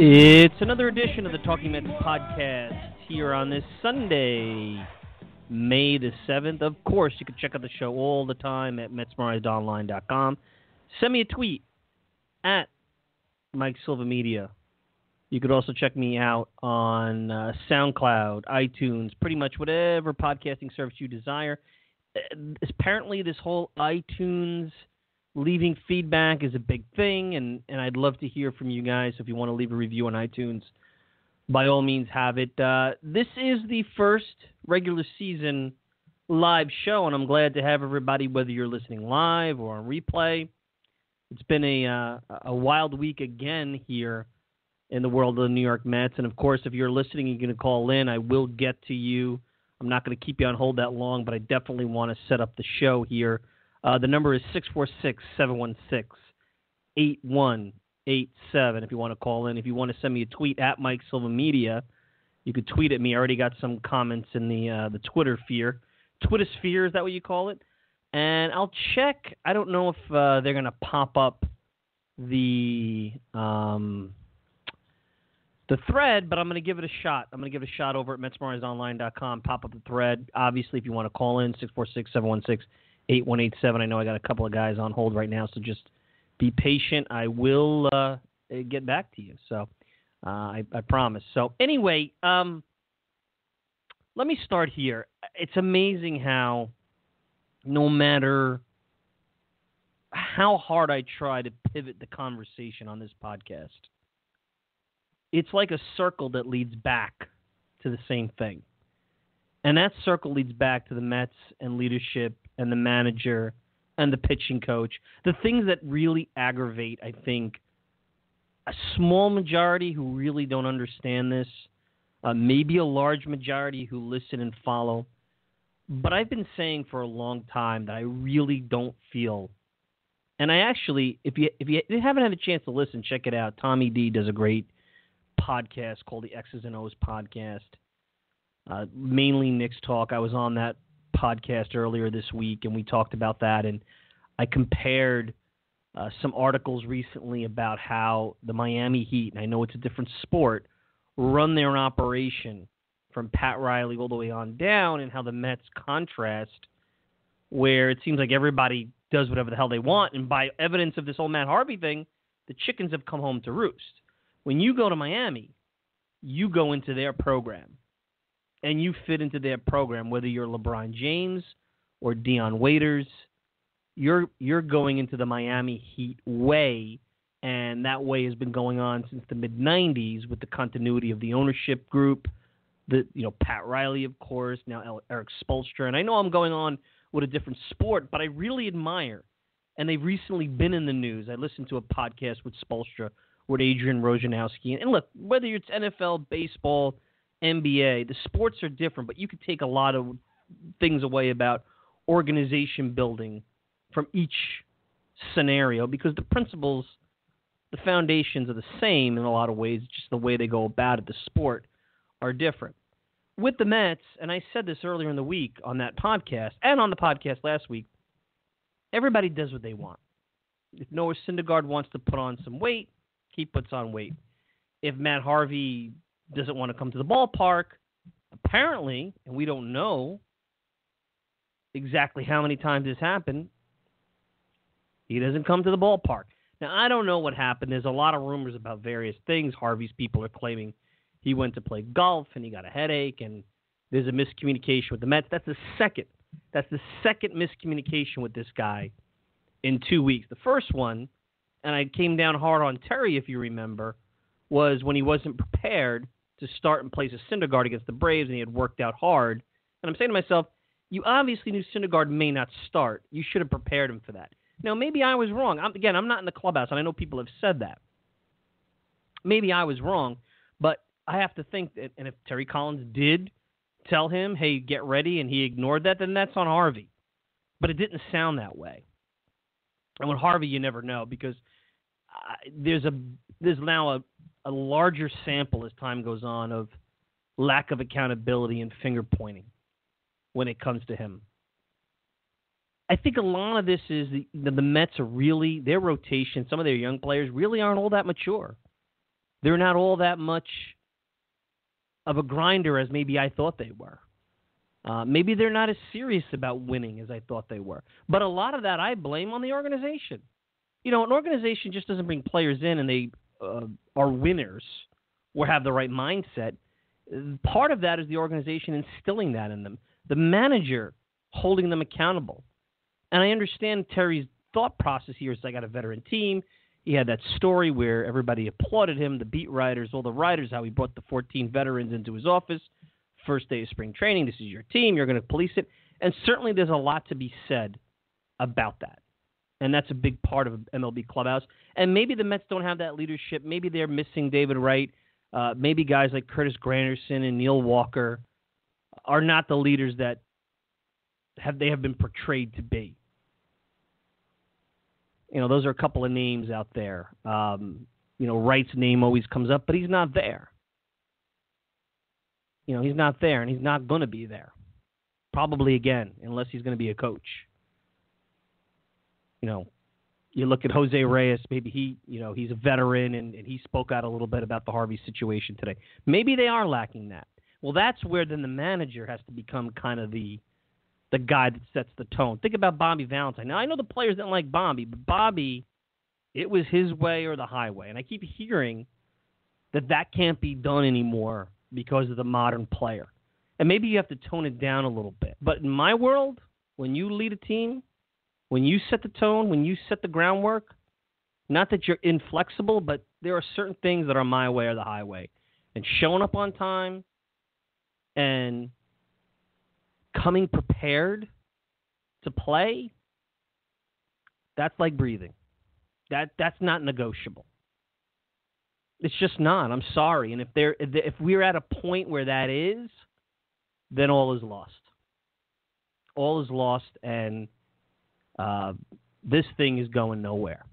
It's another edition of the Talking Mets podcast here on this Sunday, May the 7th. Of course, you can check out the show all the time at MetsMerizedOnline.com. Send me a tweet at Mike Silva Media. You could also check me out on uh, SoundCloud, iTunes, pretty much whatever podcasting service you desire. Uh, apparently, this whole iTunes – leaving feedback is a big thing, and, and I'd love to hear from you guys. So If you want to leave a review on iTunes, by all means, have it. Uh, this is the first regular season live show, and I'm glad to have everybody, whether you're listening live or on replay. It's been a uh, a wild week again here in the world of the New York Mets, and of course, if you're listening, you're going to call in. I will get to you. I'm not going to keep you on hold that long, but I definitely want to set up the show here uh, the number is 646 716 8187 if you want to call in. If you want to send me a tweet at Mike Silva Media, you could tweet at me. I already got some comments in the uh, the Twitter sphere. Twitter sphere, is that what you call it? And I'll check. I don't know if uh, they're going to pop up the um, the thread, but I'm going to give it a shot. I'm going to give it a shot over at MetsMerizedOnline.com. Pop up the thread. Obviously, if you want to call in, 646 716 8187. I know I got a couple of guys on hold right now, so just be patient. I will uh, get back to you. So uh, I, I, promise. So anyway, um, let me start here. It's amazing how no matter how hard I try to pivot the conversation on this podcast, it's like a circle that leads back to the same thing. And that circle leads back to the Mets and leadership and the manager and the pitching coach. The things that really aggravate, I think, a small majority who really don't understand this, uh, maybe a large majority who listen and follow. But I've been saying for a long time that I really don't feel. And I actually, if you if you haven't had a chance to listen, check it out. Tommy D does a great podcast called the X's and O's podcast. Uh, mainly Knicks talk. I was on that podcast earlier this week, and we talked about that. And I compared uh, some articles recently about how the Miami Heat, and I know it's a different sport, run their operation from Pat Riley all the way on down, and how the Mets contrast, where it seems like everybody does whatever the hell they want, and by evidence of this whole Matt Harvey thing, the chickens have come home to roost. When you go to Miami, you go into their program, and you fit into their program, whether you're LeBron James or Dion Waiters – you're you're going into the Miami Heat way, and that way has been going on since the mid '90s with the continuity of the ownership group. The you know Pat Riley, of course, now Erik Spoelstra, and I know I'm going on with a different sport, but I really admire, and they've recently been in the news. I listened to a podcast with Spoelstra with Adrian Wojnarowski, and look, whether it's NFL, baseball, NBA, the sports are different, but you could take a lot of things away about organization building from each scenario because the principles, the foundations are the same in a lot of ways, just the way they go about it, the sport, are different. With the Mets, and I said this earlier in the week on that podcast and on the podcast last week, everybody does what they want. If Noah Syndergaard wants to put on some weight, he puts on weight. If Matt Harvey doesn't want to come to the ballpark, apparently, and we don't know exactly how many times this happened, he doesn't come to the ballpark. Now, I don't know what happened. There's a lot of rumors about various things. Harvey's people are claiming he went to play golf and he got a headache, and there's a miscommunication with the Mets. That's the second. That's the second miscommunication with this guy in two weeks. The first one, and I came down hard on Terry, if you remember, was when he wasn't prepared to start and place a Syndergaard against the Braves, and he had worked out hard. And I'm saying to myself, you obviously knew Syndergaard may not start. You should have prepared him for that. Now, maybe I was wrong. I'm, again, I'm not in the clubhouse, and I know people have said that. Maybe I was wrong, but I have to think that, and if Terry Collins did tell him, hey, get ready, and he ignored that, then that's on Harvey. But it didn't sound that way. And with Harvey, you never know because uh, there's a there's now a, a larger sample as time goes on of lack of accountability and finger pointing when it comes to him. I think a lot of this is the, the, Mets are really their rotation. Some of their young players really aren't all that mature. They're not all that much of a grinder as maybe I thought they were. Uh, maybe they're not as serious about winning as I thought they were. But a lot of that I blame on the organization. You know, an organization just doesn't bring players in and they uh, are winners or have the right mindset. Part of that is the organization instilling that in them. The manager holding them accountable. And I understand Terry's thought process here is I got a veteran team. He had that story where everybody applauded him, the beat writers, all the writers, how he brought the 14 veterans into his office. First day of spring training, this is your team, you're going to police it. And certainly there's a lot to be said about that. And that's a big part of MLB Clubhouse. And maybe the Mets don't have that leadership. Maybe they're missing David Wright. Uh, maybe guys like Curtis Granderson and Neil Walker are not the leaders that have they have been portrayed to be you know, those are a couple of names out there. Um, you know, Wright's name always comes up, but he's not there. You know, he's not there, and he's not going to be there. Probably again, unless he's going to be a coach. You know, you look at Jose Reyes, maybe he, you know, he's a veteran and, and he spoke out a little bit about the Harvey situation today. Maybe they are lacking that. Well, that's where then the manager has to become kind of the the guy that sets the tone. Think about Bobby Valentine. Now I know the players didn't like Bobby, but Bobby, it was his way or the highway, and I keep hearing that that can't be done anymore because of the modern player. And maybe you have to tone it down a little bit. But in my world, when you lead a team, when you set the tone, when you set the groundwork, not that you're inflexible, but there are certain things that are my way or the highway. And showing up on time and coming prepared to play, that's like breathing. That that's not negotiable. It's just not. I'm sorry. And if there if we're at a point where that is, then all is lost. All is lost, and uh, this thing is going nowhere.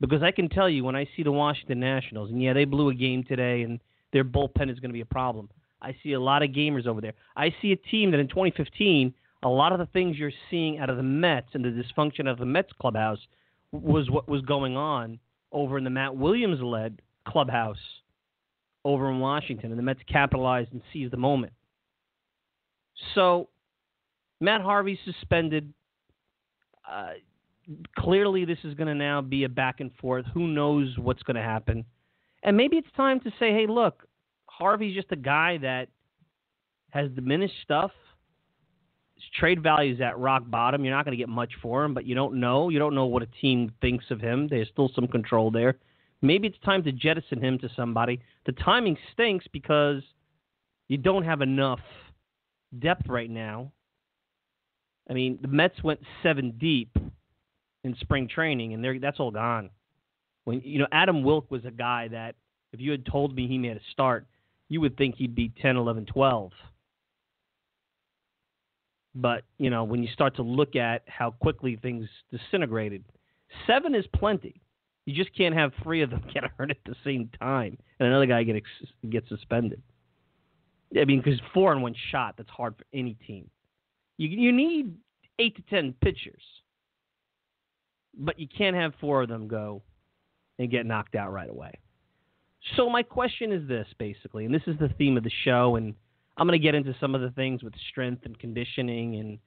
Because I can tell you, when I see the Washington Nationals, and yeah, they blew a game today, and their bullpen is going to be a problem. I see a lot of gamers over there. I see a team that in 2015, a lot of the things you're seeing out of the Mets and the dysfunction of the Mets clubhouse was what was going on over in the Matt Williams led clubhouse over in Washington, and the Mets capitalized and seized the moment. So, Matt Harvey suspended. Uh, clearly, this is going to now be a back and forth. Who knows what's going to happen? And maybe it's time to say, hey, look, Harvey's just a guy that has diminished stuff. His trade value is at rock bottom. You're not going to get much for him, but you don't know. You don't know what a team thinks of him. There's still some control there. Maybe it's time to jettison him to somebody. The timing stinks because you don't have enough depth right now. I mean, the Mets went seven deep in spring training, and that's all gone. When you know Adam Wilk was a guy that if you had told me he made a start, you would think he'd be 10, 11, 12. But, you know, when you start to look at how quickly things disintegrated, seven is plenty. You just can't have three of them get hurt at the same time and another guy get ex- get suspended. I mean, because four in one shot, that's hard for any team. You you need eight to ten pitchers, but you can't have four of them go and get knocked out right away. So my question is this, basically, and this is the theme of the show, and I'm going to get into some of the things with strength and conditioning and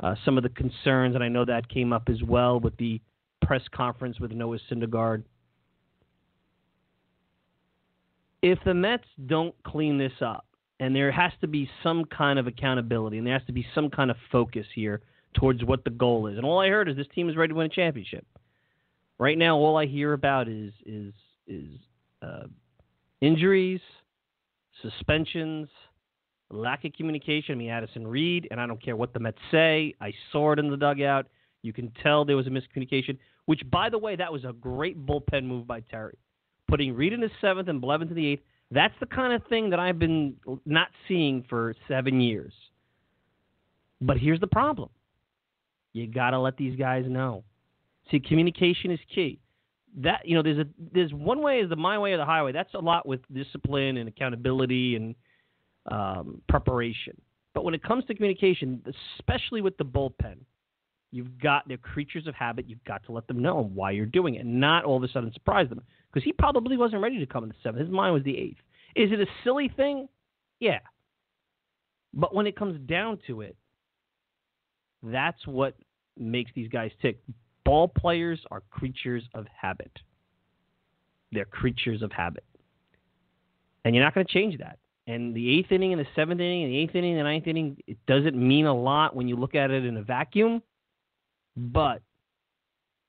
uh, some of the concerns, and I know that came up as well with the press conference with Noah Syndergaard. If the Mets don't clean this up, and there has to be some kind of accountability, and there has to be some kind of focus here towards what the goal is. And all I heard is this team is ready to win a championship. Right now, all I hear about is is is uh, injuries, suspensions, lack of communication. I mean, Addison Reed, and I don't care what the Mets say. I saw it in the dugout. You can tell there was a miscommunication, which, by the way, that was a great bullpen move by Terry. Putting Reed in the seventh and Blevins in the eighth. That's the kind of thing that I've been not seeing for seven years. But here's the problem you got to let these guys know. See, communication is key that you know there's a there's one way is the my way or the highway. That's a lot with discipline and accountability and um, preparation. But when it comes to communication, especially with the bullpen, you've got they're creatures of habit. You've got to let them know why you're doing it, and not all of a sudden surprise them because he probably wasn't ready to come in the seventh. His mind was the eighth. Is it a silly thing? Yeah. But when it comes down to it, that's what makes these guys tick. Ball players are creatures of habit. They're creatures of habit. And you're not going to change that. And the eighth inning and the seventh inning and the eighth inning and the ninth inning, it doesn't mean a lot when you look at it in a vacuum, but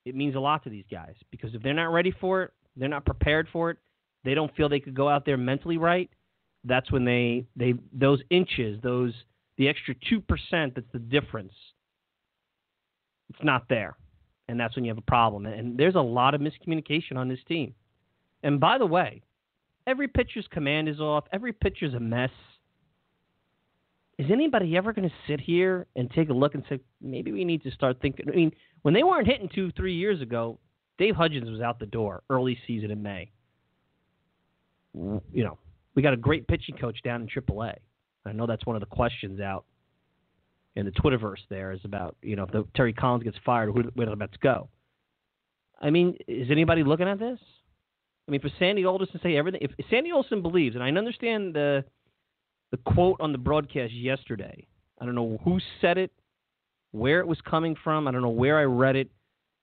it means a lot to these guys because if they're not ready for it, they're not prepared for it, they don't feel they could go out there mentally right, that's when they, they those inches, those the extra two percent that's the difference, it's not there and that's when you have a problem. And there's a lot of miscommunication on this team. And by the way, every pitcher's command is off. Every pitcher's a mess. Is anybody ever going to sit here and take a look and say maybe we need to start thinking? I mean, when they weren't hitting two, three years ago, Dave Hudgens was out the door early season in May. Mm. You know, we got a great pitching coach down in AAA. I know that's one of the questions out in the Twitterverse there is about you know if the, Terry Collins gets fired, who, where do the Mets go? I mean, is anybody looking at this? I mean, for Sandy Alderson to say everything, if Sandy Alderson believes, and I understand the the quote on the broadcast yesterday. I don't know who said it, where it was coming from. I don't know where I read it,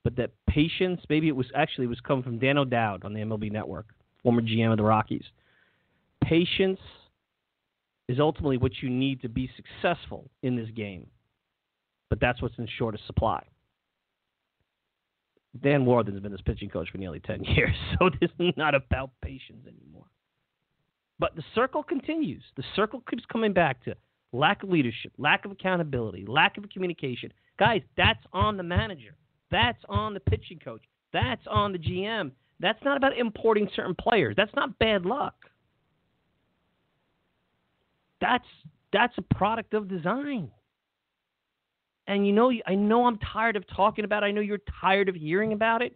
but that patience. Maybe it was actually it was coming from Dan O'Dowd on the MLB Network, former GM of the Rockies. Patience is ultimately what you need to be successful in this game. But that's what's in shortest supply. Dan Warthen's been this pitching coach for nearly 10 years, so this is not about patience anymore. But the circle continues. The circle keeps coming back to lack of leadership, lack of accountability, lack of communication. Guys, that's on the manager. That's on the pitching coach. That's on the GM. That's not about importing certain players. That's not bad luck. That's that's a product of design. And you know, I know I'm tired of talking about it. I know you're tired of hearing about it,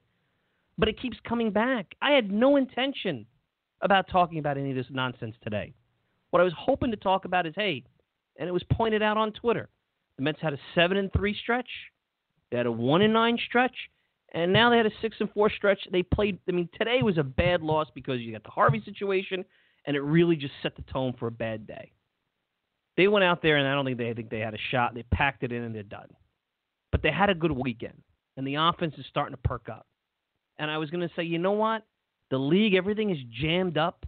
but it keeps coming back. I had no intention about talking about any of this nonsense today. What I was hoping to talk about is, hey, and it was pointed out on Twitter. The Mets had a seven and three stretch. They had a one and nine stretch, And now they had a six and four stretch. They played. I mean, today was a bad loss because you got the Harvey situation, and it really just set the tone for a bad day. They went out there, and I don't think they think they had a shot. They packed it in, and they're done. But they had a good weekend, and the offense is starting to perk up. And I was going to say, you know what? The league, everything is jammed up.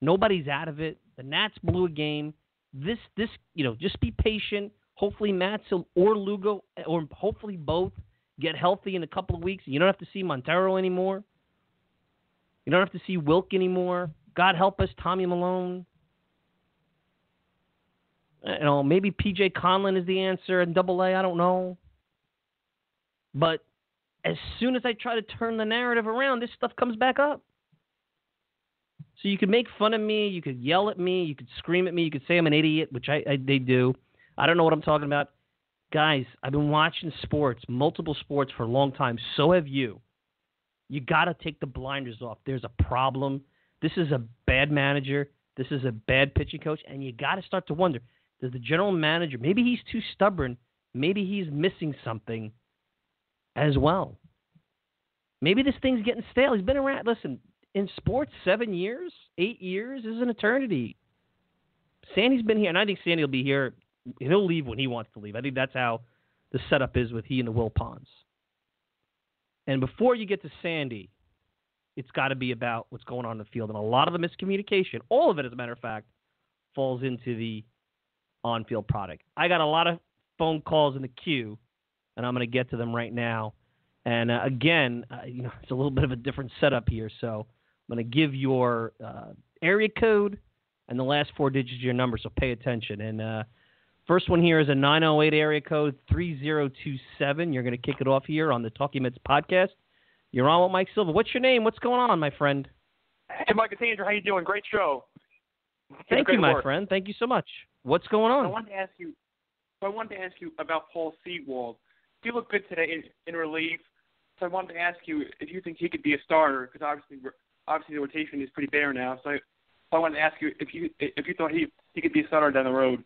Nobody's out of it. The Nats blew a game. This, this, you know, just be patient. Hopefully, Matzel or Lugo, or hopefully both, get healthy in a couple of weeks. You don't have to see Montero anymore. You don't have to see Wilk anymore. God help us, Tommy Milone. You know, maybe PJ Conlon is the answer in Double A. I don't know. But as soon as I try to turn the narrative around, this stuff comes back up. So you could make fun of me, you could yell at me, you could scream at me, you could say I'm an idiot, which I, I they do. I don't know what I'm talking about. Guys, I've been watching sports, multiple sports for a long time. So have you. You got to take the blinders off. There's a problem. This is a bad manager. This is a bad pitching coach, and you got to start to wonder: Does the general manager? Maybe he's too stubborn. Maybe he's missing something as well. Maybe this thing's getting stale. He's been around. Listen, in sports, seven years, eight years is an eternity. Sandy's been here, and I think Sandy will be here. He'll leave when he wants to leave. I think that's how the setup is with he and the Will Wilpons. And before you get to Sandy, it's got to be about what's going on in the field. And a lot of the miscommunication, all of it, as a matter of fact, falls into the on field product. I got a lot of phone calls in the queue and I'm going to get to them right now. And uh, again, uh, you know, it's a little bit of a different setup here, so I'm going to give your uh, area code and the last four digits of your number, so pay attention. And uh, first one here is a 908 area code 3027. You're going to kick it off here on the Talking Mets podcast. You're on with Mike Silva. What's your name? What's going on, my friend? Hey, Mike, it's Andrew. How you doing? Great show. Thank you, my work. friend. Thank you so much. What's going on? I wanted to ask you. I wanted to ask you about Paul Sewald he looked good today in, in relief. So I wanted to ask you if you think he could be a starter because obviously obviously the rotation is pretty bare now. So I, so I wanted to ask you if you if you thought he he could be a starter down the road.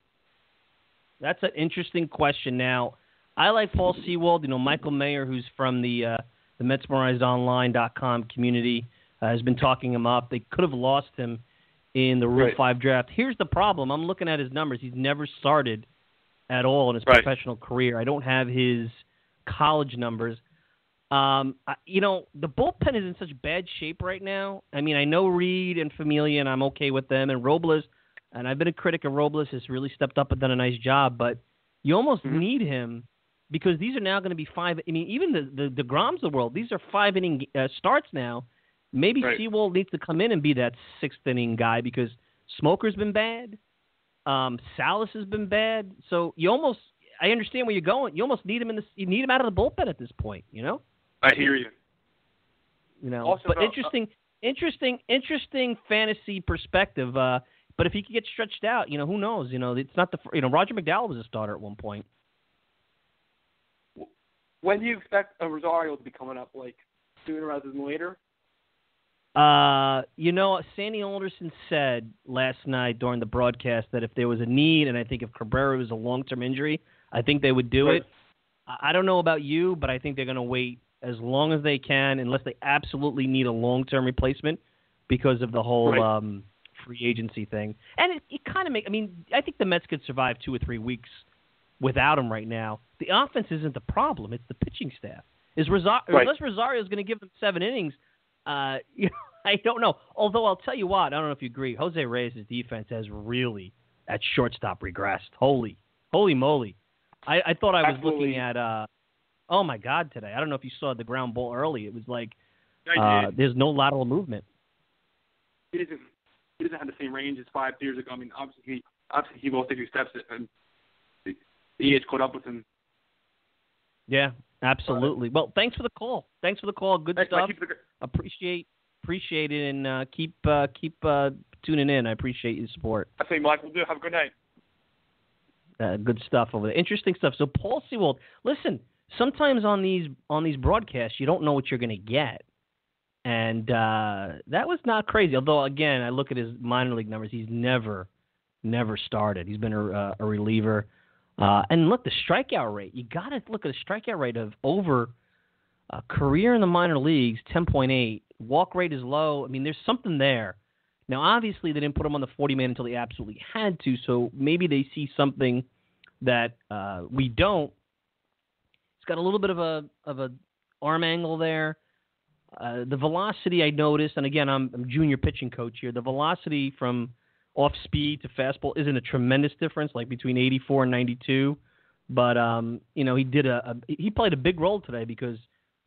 That's an interesting question. Now, I like Paul Sewald. You know, Michael Mayer, who's from the uh, the MetsMerizedOnline.com community, uh, has been talking him up. They could have lost him in the Rule right. Five draft. Here's the problem. I'm looking at his numbers. He's never started at all in his right. professional career. I don't have his college numbers. Um, you know, the bullpen is in such bad shape right now. I mean, I know Reed and Familia, and I'm okay with them, and Robles, and I've been a critic of Robles, has really stepped up and done a nice job, but you almost mm-hmm. need him because these are now going to be five. I mean, even the the, the Groms of the world, these are five inning uh, starts now. Maybe right. Needs to come in and be that sixth inning guy because Smoker's been bad. Um, Salas has been bad. So you almost I understand where you're going. You almost need him in this. you need him out of the bullpen at this point. You know. I hear you. You know, also, but uh, interesting, interesting, interesting fantasy perspective. Uh, but if he could get stretched out, you know, who knows? You know, it's not the you know Roger McDowell was a starter at one point. When do you expect a Rosario to be coming up? Like sooner rather than later? Uh, you know, Sandy Alderson said last night during the broadcast that if there was a need, and I think if Cabrera was a long-term injury, I think they would do right. it. I don't know about you, but I think they're going to wait as long as they can, unless they absolutely need a long-term replacement because of the whole right. um, free agency thing. And it, it kind of make. I mean, I think the Mets could survive two or three weeks without him right now. The offense isn't the problem; it's the pitching staff. Is Rosario, right. unless Rosario is going to give them seven innings? Uh, you know, I don't know. Although I'll tell you what, I don't know if you agree. Jose Reyes' defense has really at shortstop regressed. Holy, holy moly! I, I thought I was Absolutely. looking at. uh Oh my God! Today, I don't know if you saw the ground ball early. It was like uh, there's no lateral movement. He doesn't have the same range as five years ago. I mean, obviously, he obviously he will take steps, and the, the age caught up with him. Yeah, absolutely. Well, thanks for the call. Thanks for the call. Good Thanks, stuff. The, Appreciate appreciate it, and uh, keep uh, keep uh, tuning in. I appreciate your support. I say, Mike, we'll do. Have a good night. Uh, good stuff over there. Interesting stuff. So Paul Sewald, listen. Sometimes on these on these broadcasts, you don't know what you're going to get, and uh, that was not crazy. Although again, I look at his minor league numbers; he's never never started. He's been a, uh, a reliever. Uh, and look, the strikeout rate. You got to look at the strikeout rate of over Uh, career in the minor leagues, 10.8. Walk rate is low. I mean, there's something there. Now, obviously, they didn't put him on the 40 man until they absolutely had to, so maybe they see something that uh, we don't. He's got a little bit of a of a arm angle there. Uh, the velocity I noticed, and again, I'm, I'm junior pitching coach here. The velocity from off speed to fastball isn't a tremendous difference, like between 84 and 92. But um, you know, he did a, a he played a big role today because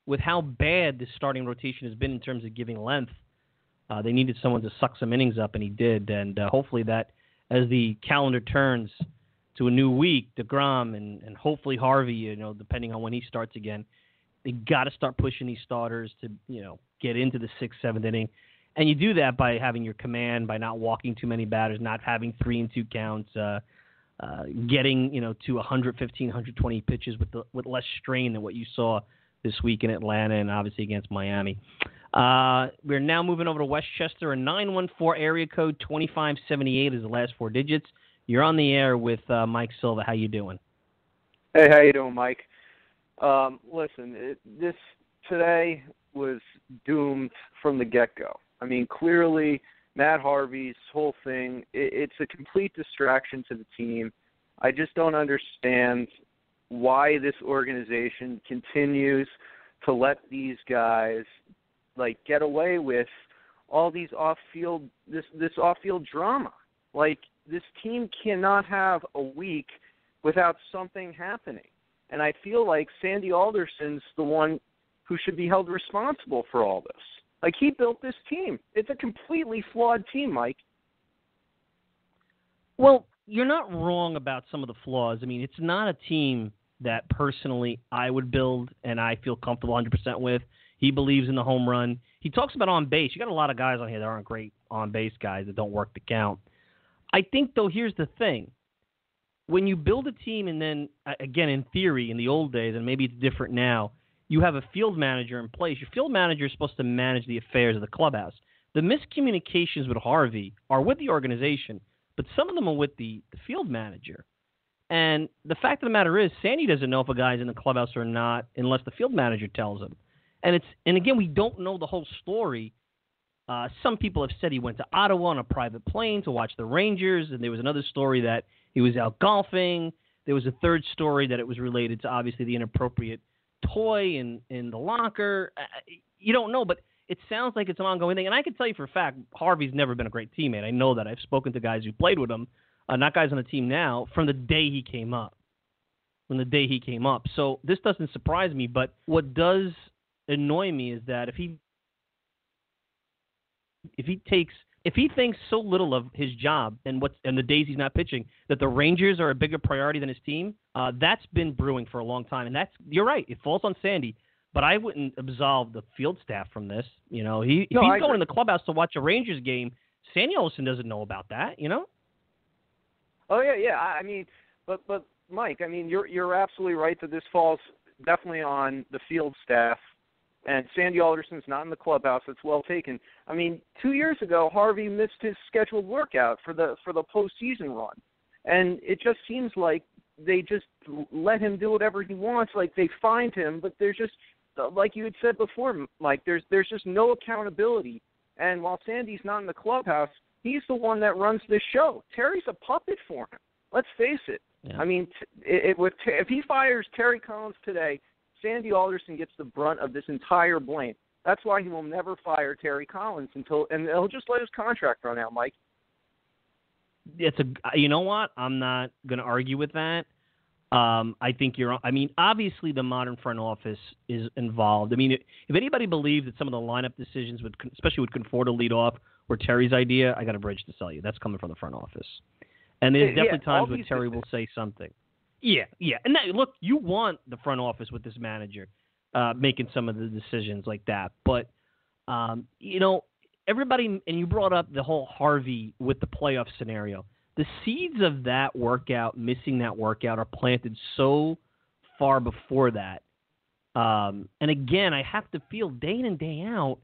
with how bad the starting rotation has been in terms of giving length, uh, they needed someone to suck some innings up, and he did. And uh, hopefully that, as the calendar turns to a new week, Degrom and and hopefully Harvey, you know, depending on when he starts again, they got to start pushing these starters to you know get into the sixth, seventh inning. And you do that by having your command, by not walking too many batters, not having three and two counts, uh, uh, getting you know to 115, 120 pitches with the, with less strain than what you saw this week in Atlanta and obviously against Miami. Uh, we're now moving over to Westchester, a 914 area code, 2578 is the last four digits. You're on the air with uh, Mike Silva. How you doing? Hey, how you doing, Mike? Um, listen, it, this today was doomed from the get-go. I mean, clearly Matt Harvey's whole thing, it, it's a complete distraction to the team. I just don't understand why this organization continues to let these guys like get away with all these off-field this this off-field drama. Like this team cannot have a week without something happening. And I feel like Sandy Alderson's the one who should be held responsible for all this. Like he built this team. It's a completely flawed team, Mike. Well, you're not wrong about some of the flaws. I mean, it's not a team that personally I would build and I feel comfortable 100% with. He believes in the home run. He talks about on base. You got a lot of guys on here that aren't great on base guys that don't work the count. I think though here's the thing. When you build a team and then again in theory in the old days and maybe it's different now, you have a field manager in place. Your field manager is supposed to manage the affairs of the clubhouse. The miscommunications with Harvey are with the organization, but some of them are with the, the field manager. And the fact of the matter is, Sandy doesn't know if a guy's in the clubhouse or not unless the field manager tells him. And it's and again, we don't know the whole story. Uh, some people have said he went to Ottawa on a private plane to watch the Rangers, and there was another story that he was out golfing. There was a third story that it was related to obviously the inappropriate toy in in the locker. Uh, you don't know, but it sounds like it's an ongoing thing. And I can tell you for a fact, Harvey's never been a great teammate. I know that. I've spoken to guys who played with him, uh, not guys on the team now, from the day he came up. From the day he came up. So this doesn't surprise me. But what does annoy me is that if he if he takes if he thinks so little of his job and what and the days he's not pitching that the Rangers are a bigger priority than his team, uh, that's been brewing for a long time. And that's you're right. It falls on Sandy, but I wouldn't absolve the field staff from this. You know, he if no, he's I going agree. in the clubhouse to watch a Rangers game, Sandy Olson doesn't know about that. You know. Oh yeah, yeah. I mean, but but Mike, I mean, you're you're absolutely right that this falls definitely on the field staff. And Sandy Alderson's not in the clubhouse. That's well taken. I mean, two years ago, Harvey missed his scheduled workout for the for the postseason run, and it just seems like they just let him do whatever he wants. Like they find him, but there's just like you had said before, Mike. There's there's just no accountability. And while Sandy's not in the clubhouse, he's the one that runs this show. Terry's a puppet for him. Let's face it. Yeah. I mean, it, it, with if he fires Terry Collins today, Sandy Alderson gets the brunt of this entire blame. That's why he will never fire Terry Collins until, and he'll just let his contract run out, Mike. it's a you know what i'm not going to argue with that um, I think you're. I mean, obviously, the modern front office is involved. I mean, if anybody believes that some of the lineup decisions, would, especially with Conforto lead off, were Terry's idea, I got a bridge to sell you. That's coming from the front office. And there's Yeah, definitely times when Terry will say something. Yeah, yeah. And that, look, you want the front office with this manager uh, making some of the decisions like that, but um, you know, everybody. And you brought up the whole Harvey with the playoff scenario the seeds of that workout, missing that workout, are planted so far before that. Um, and again, I have to feel day in and day out,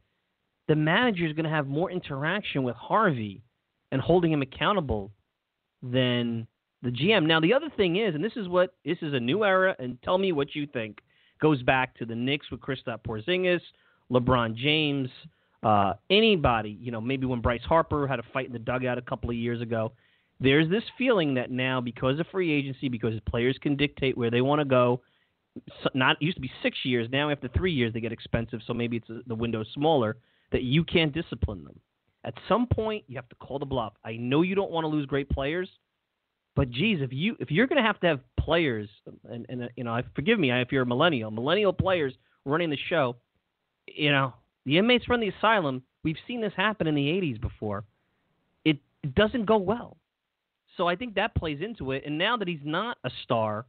the manager is going to have more interaction with Harvey and holding him accountable than the GM. Now, the other thing is, and this is what this is a new era, and tell me what you think. goes back to the Knicks with Kristaps Porzingis, LeBron James, uh, anybody. You know, maybe when Bryce Harper had a fight in the dugout a couple of years ago. There's this feeling that now, because of free agency, because players can dictate where they want to go, not used to be six years. Now after three years, they get expensive, so maybe it's a, the window smaller. That you can't discipline them. At some point, you have to call the bluff. I know you don't want to lose great players, but geez, if you if you're going to have to have players, and, and you know, forgive me if you're a millennial, millennial players running the show, you know, the inmates run the asylum. We've seen this happen in the '80s before. It, doesn't go well, so I think that plays into it. And now that he's not a star,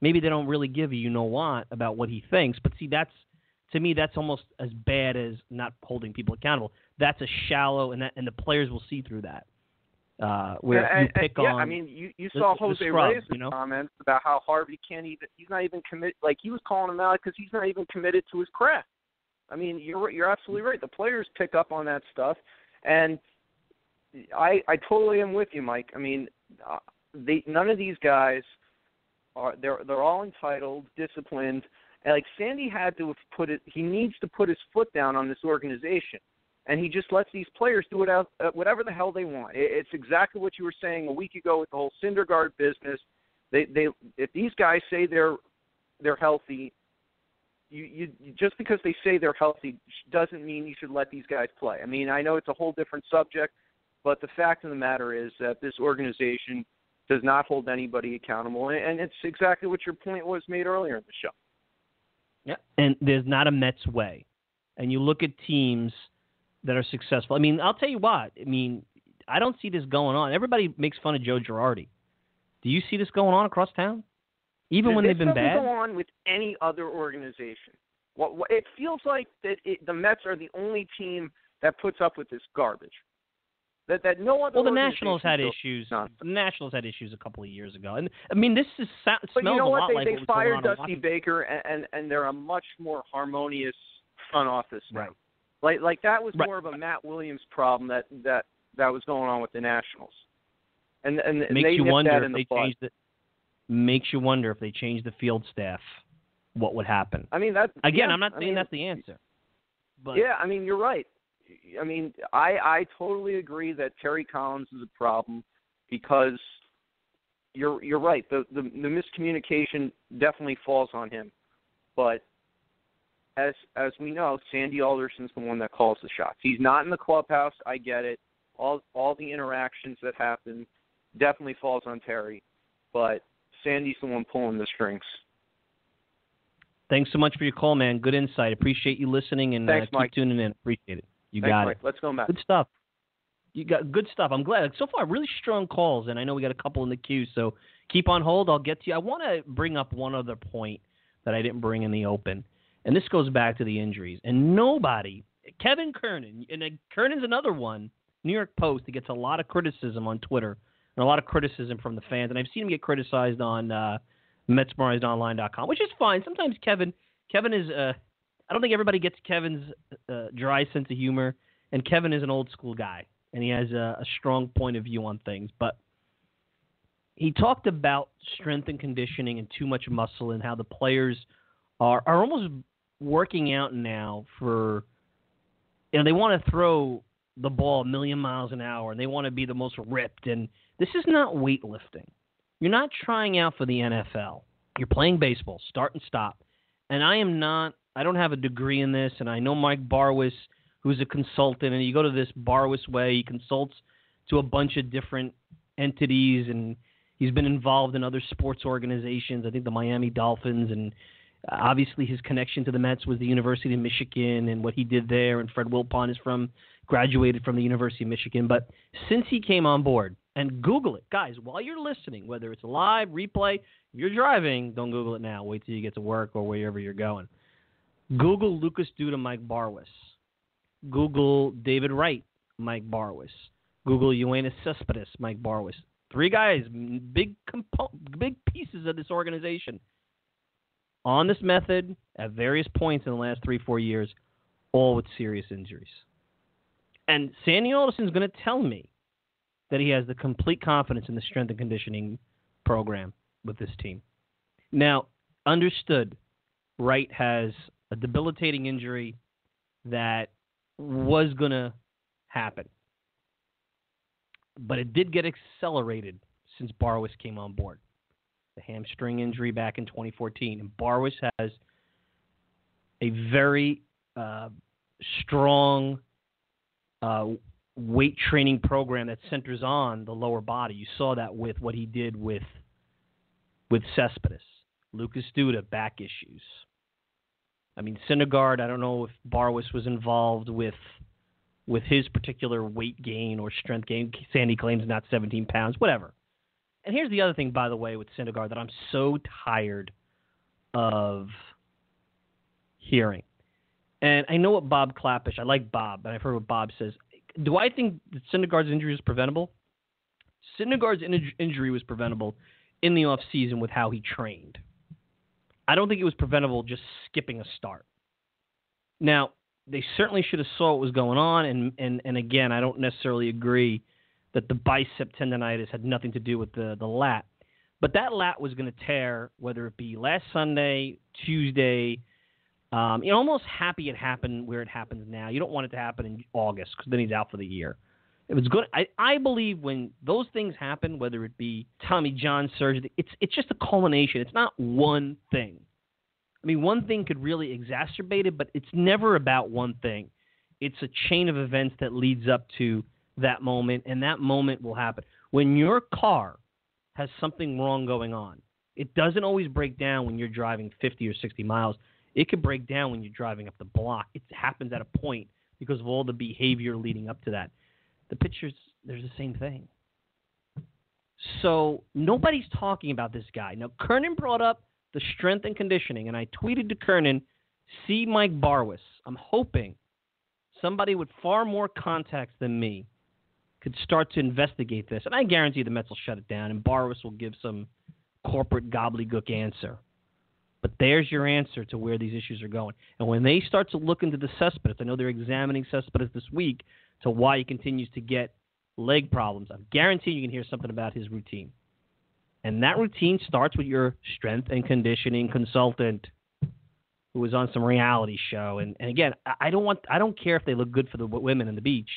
maybe they don't really give a you know what about what he thinks. But see, that's to me, that's almost as bad as not holding people accountable. That's a shallow, and that, and the players will see through that. Uh, where and, you pick and, yeah, on. I mean, you you saw Jose scrub, Reyes' you know? comments about how Harvey can't even. He's not even committed. Like he was calling him out because he's not even committed to his craft. I mean, you're you're absolutely right. The players pick up on that stuff, and I I totally am with you, Mike. I mean, uh, they none of these guys are they're they're all entitled, disciplined, and like Sandy had to have put it. He needs to put his foot down on this organization, and he just lets these players do uh, whatever the hell they want. It's exactly what you were saying a week ago with the whole Syndergaard business. They they if these guys say they're they're healthy, you, you just because they say they're healthy doesn't mean you should let these guys play. I mean, I know it's a whole different subject, but the fact of the matter is that this organization does not hold anybody accountable, and it's exactly what your point was made earlier in the show. Yeah, and there's not a Mets way, and you look at teams that are successful. I mean, I'll tell you what. I mean, I don't see this going on. Everybody makes fun of Joe Girardi. Do you see this going on across town? Even when they've been doesn't bad. go on with any other organization. What, what it feels like that it, the Mets are the only team that puts up with this garbage. That that no other. Well, the Nationals had issues. nonsense. The Nationals had issues a couple of years ago, and I mean, this is But smells you know a what? lot They like they fired going on in Dusty Baker, and, and and they're a much more harmonious front office now. Right. Like like that was Right. more of a Matt Williams problem that that that was going on with the Nationals. And and Makes they you wonder that if in they the bud. changed it. Makes you wonder if they changed the field staff, what would happen? I mean that Again, yeah, I'm not I saying mean, that's the answer, but yeah, I mean you're right. I mean I I totally agree that Terry Collins is a problem because you're you're right. The the, the miscommunication definitely falls on him, but as as we know, Sandy Alderson's the one that calls the shots. He's not in the clubhouse. I get it. All all the interactions that happen definitely falls on Terry, but Sandy's the one pulling the strings. Thanks so much for your call, man. Good insight. Appreciate you listening and Thanks, uh, keep Mike. tuning in. Appreciate it. You Thanks, got Mike. it. Let's go, Matt. Good stuff. You got good stuff. I'm glad. So far, really strong calls, and I know we got a couple in the queue. So keep on hold. I'll get to you. I want to bring up one other point that I didn't bring in the open, and this goes back to the injuries. And nobody, Kevin Kernan, and Kernan's another one. New York Post. He gets a lot of criticism on Twitter and a lot of criticism from the fans, and I've seen him get criticized on uh, MetsMerizedOnline.com, which is fine. Sometimes Kevin, Kevin is. Uh, I don't think everybody gets Kevin's uh, dry sense of humor, and Kevin is an old school guy, and he has a, a strong point of view on things. But he talked about strength and conditioning and too much muscle, and how the players are are almost working out now for. You know, they want to throw the ball a million miles an hour, and they want to be the most ripped. And this is not weightlifting. You're not trying out for the NFL. You're playing baseball, start and stop. And I am not. I don't have a degree in this, and I know Mike Barwis, who's a consultant, and you go to this Barwis way. He consults to a bunch of different entities, and he's been involved in other sports organizations. I think the Miami Dolphins, and obviously his connection to the Mets was the University of Michigan and what he did there. And Fred Wilpon is from graduated from the University of Michigan. But since he came on board, and Google it, guys, while you're listening, whether it's live, replay, if you're driving, don't Google it now. Wait till you get to work or wherever you're going. Google Lucas Duda, Mike Barwis. Google David Wright, Mike Barwis. Google Yoenis Cespedes, Mike Barwis. Three guys, big compo- big pieces of this organization. On this method at various points in the last three, four years, all with serious injuries. And Sandy Alderson is going to tell me that he has the complete confidence in the strength and conditioning program with this team. Now, understood, Wright has a debilitating injury that was going to happen. But it did get accelerated since Barwis came on board. The hamstring injury back in 2014. And Barwis has a very uh, strong uh, weight training program that centers on the lower body. You saw that with what he did with with Cespedes, Lucas Duda back issues. I mean, Syndergaard. I don't know if Barwis was involved with with his particular weight gain or strength gain. Sandy claims not 17 pounds, whatever. And here's the other thing, by the way, with Syndergaard that I'm so tired of hearing. And I know what Bob Klapisch, I like Bob, and I've heard what Bob says. Do I think that Syndergaard's injury is preventable? Syndergaard's in- injury was preventable in the off season with how he trained. I don't think it was preventable just skipping a start. Now, they certainly should have saw what was going on, and and and again, I don't necessarily agree that the bicep tendonitis had nothing to do with the the lat, but that lat was going to tear whether it be last Sunday, Tuesday, um, you're almost happy it happened where it happens now. You don't want it to happen in August because then he's out for the year. It was good. I, I believe when those things happen, whether it be Tommy John surgery, it's it's just a culmination. It's not one thing. I mean, one thing could really exacerbate it, but it's never about one thing. It's a chain of events that leads up to that moment, and that moment will happen. When your car has something wrong going on, it doesn't always break down when you're driving 50 or 60 miles. It could break down when you're driving up the block. It happens at a point because of all the behavior leading up to that. The pitchers, there's the same thing. So nobody's talking about this guy. Now, Kernan brought up the strength and conditioning, and I tweeted to Kernan, see Mike Barwis. I'm hoping somebody with far more contacts than me could start to investigate this. And I guarantee the Mets will shut it down, and Barwis will give some corporate gobbledygook answer. But there's your answer to where these issues are going. And when they start to look into the Cespedes, I know they're examining Cespedes this week to why he continues to get leg problems. I guarantee you can hear something about his routine. And that routine starts with your strength and conditioning consultant who was on some reality show. And, and again, I don't want I don't care if they look good for the women in the beach.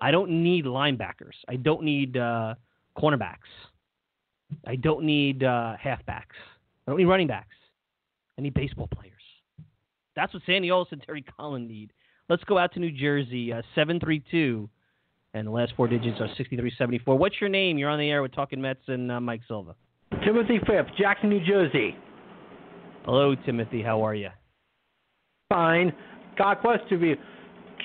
I don't need linebackers. I don't need uh, cornerbacks. I don't need uh, halfbacks. I don't need running backs. I need baseball players. That's what Sandy and Terry Collin need. Let's go out to New Jersey, uh, 732, and the last four digits are 6374. What's your name? You're on the air with Talking Mets and uh, Mike Silva. Timothy Phipps, Jackson, New Jersey. Hello, Timothy. How are you? Fine. Question for you.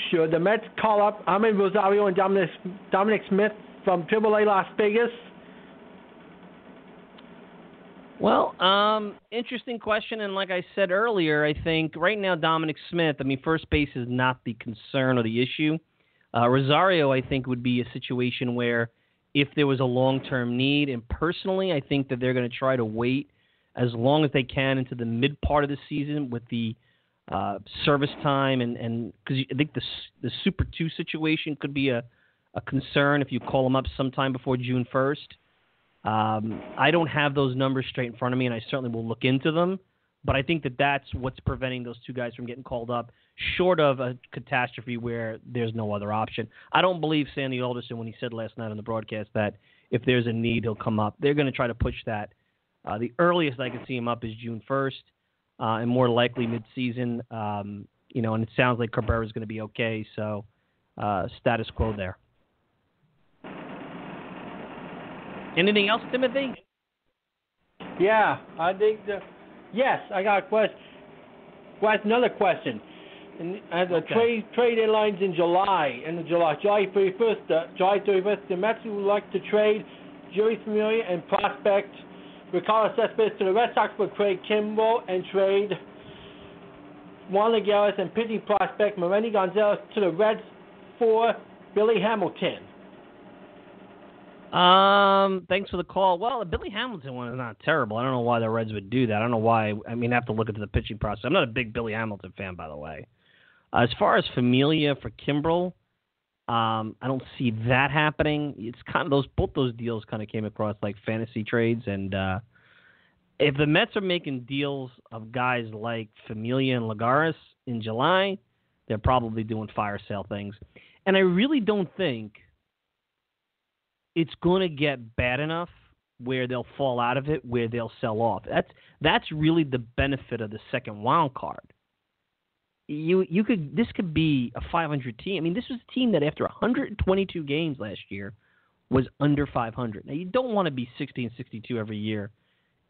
Should the Mets call up Amed Rosario and Dominic, Dominic Smith from AAA Las Vegas? Well, um, interesting question, and like I said earlier, I think right now Dominic Smith. I mean, first base is not the concern or the issue. Uh, Rosario, I think, would be a situation where if there was a long-term need, and personally, I think that they're going to try to wait as long as they can into the mid part of the season with the uh, service time, and and because I think the the Super Two situation could be a a concern if you call them up sometime before June first. Um, I don't have those numbers straight in front of me, and I certainly will look into them. But I think that that's what's preventing those two guys from getting called up, short of a catastrophe where there's no other option. I don't believe Sandy Alderson when he said last night on the broadcast that if there's a need, he'll come up. They're going to try to push that. Uh, the earliest I can see him up is June 1st, uh, and more likely mid-season. Um, you know, and it sounds like Cabrera is going to be okay. So uh, status quo there. Anything else, Timothy? Yeah, I think the. Yes, I got a question. Well, another question. And uh, the Okay. trade trade deadlines in July, in the July, July 31st, uh, July 31st, the Mets would like to trade Jeurys Familia and prospect Ricardo Cespedes to the Red Sox for Craig Kimbrel and trade Juan Lagares and pitching prospect Merandy Gonzalez to the Reds for Billy Hamilton. Um, thanks for the call. Well, the Billy Hamilton one is not terrible. I don't know why the Reds would do that. I don't know why. I mean, I have to look into the pitching process. I'm not a big Billy Hamilton fan, by the way. Uh, as far as Familia for Kimbrel, um, I don't see that happening. It's kind of those both those deals kind of came across like fantasy trades, and uh, if the Mets are making deals of guys like Familia and Lagares in July, they're probably doing fire sale things. And I really don't think it's going to get bad enough where they'll fall out of it, where they'll sell off. That's that's really the benefit of the second wild card. You you could this could be a 500 team. I mean, this was a team that after 122 games last year was under 500. Now you don't want to be 60 and 62 every year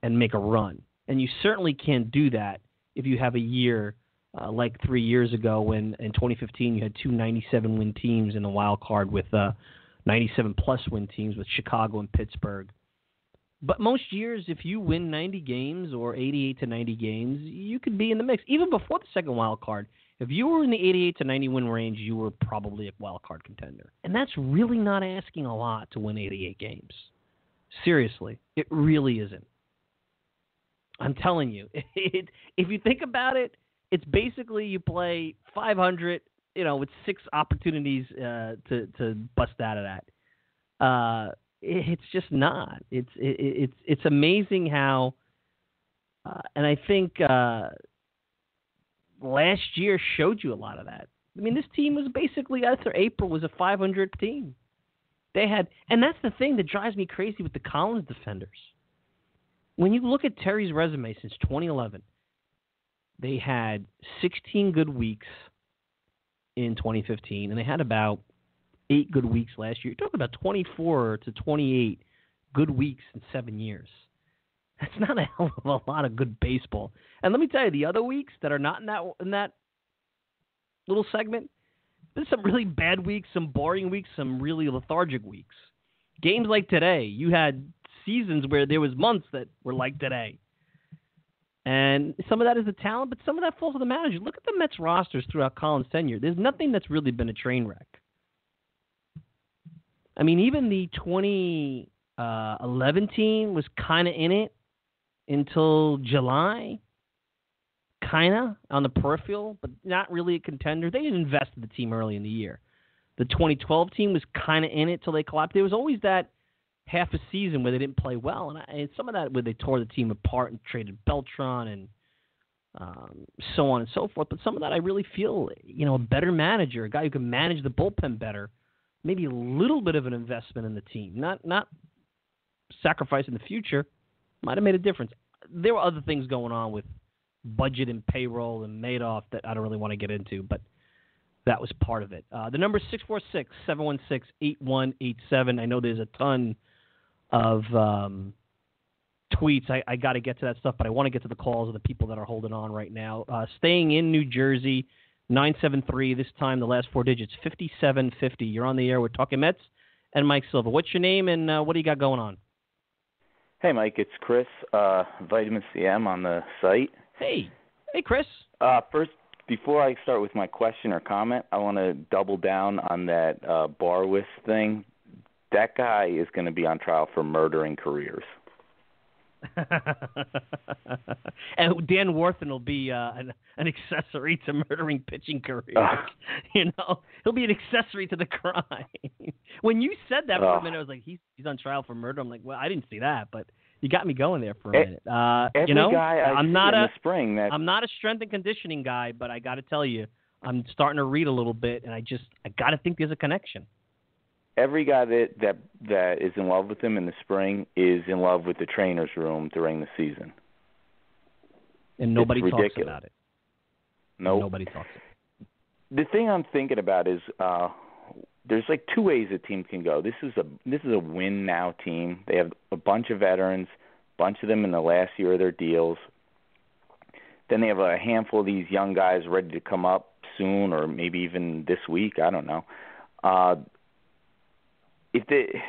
and make a run, and you certainly can't do that if you have a year uh, like three years ago when in 2015 you had two 97 win teams in the wild card with uh, 97 plus win teams with Chicago and Pittsburgh. But most years, if you win 90 games or 88 to 90 games, you could be in the mix. Even before the second wild card, if you were in the 88 to 90 win range, you were probably a wild card contender. And that's really not asking a lot to win 88 games. Seriously, it really isn't. I'm telling you, it, if you think about it, it's basically you play 500, you know, with six opportunities uh, to to bust out of that. Uh, it's just not. It's it, it's it's amazing how, uh, and I think uh, last year showed you a lot of that. I mean, this team was basically after April was a 500 team. They had, and that's the thing that drives me crazy with the Collins defenders. When you look at Terry's resume since 2011, they had 16 good weeks in 2015, and they had about eight good weeks last year. You're talking about 24 to 28 good weeks in seven years. That's not a hell of a lot of good baseball. And let me tell you, the other weeks that are not in that in that little segment, there's some really bad weeks, some boring weeks, some really lethargic weeks. Games like today, you had seasons where there was months that were like today. And some of that is the talent, but some of that falls to the manager. Look at the Mets rosters throughout Collins' tenure. There's nothing that's really been a train wreck. I mean, even the 2011 uh, team was kind of in it until July, kind of on the peripheral, but not really a contender. They didn't invest in the team early in the year. The 2012 team was kind of in it till they collapsed. There was always that half a season where they didn't play well, and, I, and some of that where they tore the team apart and traded Beltran and um, so on and so forth. But some of that I really feel, you know, a better manager, a guy who can manage the bullpen better maybe a little bit of an investment in the team, not not sacrificing the future, might have made a difference. There were other things going on with budget and payroll and Madoff that I don't really want to get into, but that was part of it. Uh, the number is 646 716 8187. I know there's a ton of um, tweets. I, I got to get to that stuff, but I want to get to the calls of the people that are holding on right now. Uh, staying in New Jersey, 973. This time, the last four digits, 5750. You're on the air with Talking Mets and Mike Silva. What's your name and uh, what do you got going on? Hey, Mike. It's Chris, uh, Vitamin CM on the site. Hey. Hey, Chris. Uh, first, before I start with my question or comment, I want to double down on that uh, Barwis thing. That guy is going to be on trial for murdering careers. and Dan Warthen will be uh, an, an accessory to murdering pitching careers. Uh, you know, he'll be an accessory to the crime. when you said that for uh, a minute, I was like, he's he's on trial for murder. I'm like, well, I didn't see that, but you got me going there for a minute. Uh, every you know, guy I am not a spring that... I'm not a strength and conditioning guy, but I got to tell you, I'm starting to read a little bit, and I just I got to think there's a connection every guy that that that is in love with him in the spring is in love with the trainer's room during the season. And nobody talks about it. No, nope. nobody talks. The thing I'm thinking about is uh there's like two ways a team can go. This is a this is a win now team. They have a bunch of veterans, a bunch of them in the last year of their deals. Then they have a handful of these young guys ready to come up soon, or maybe even this week. I don't know. Uh, if they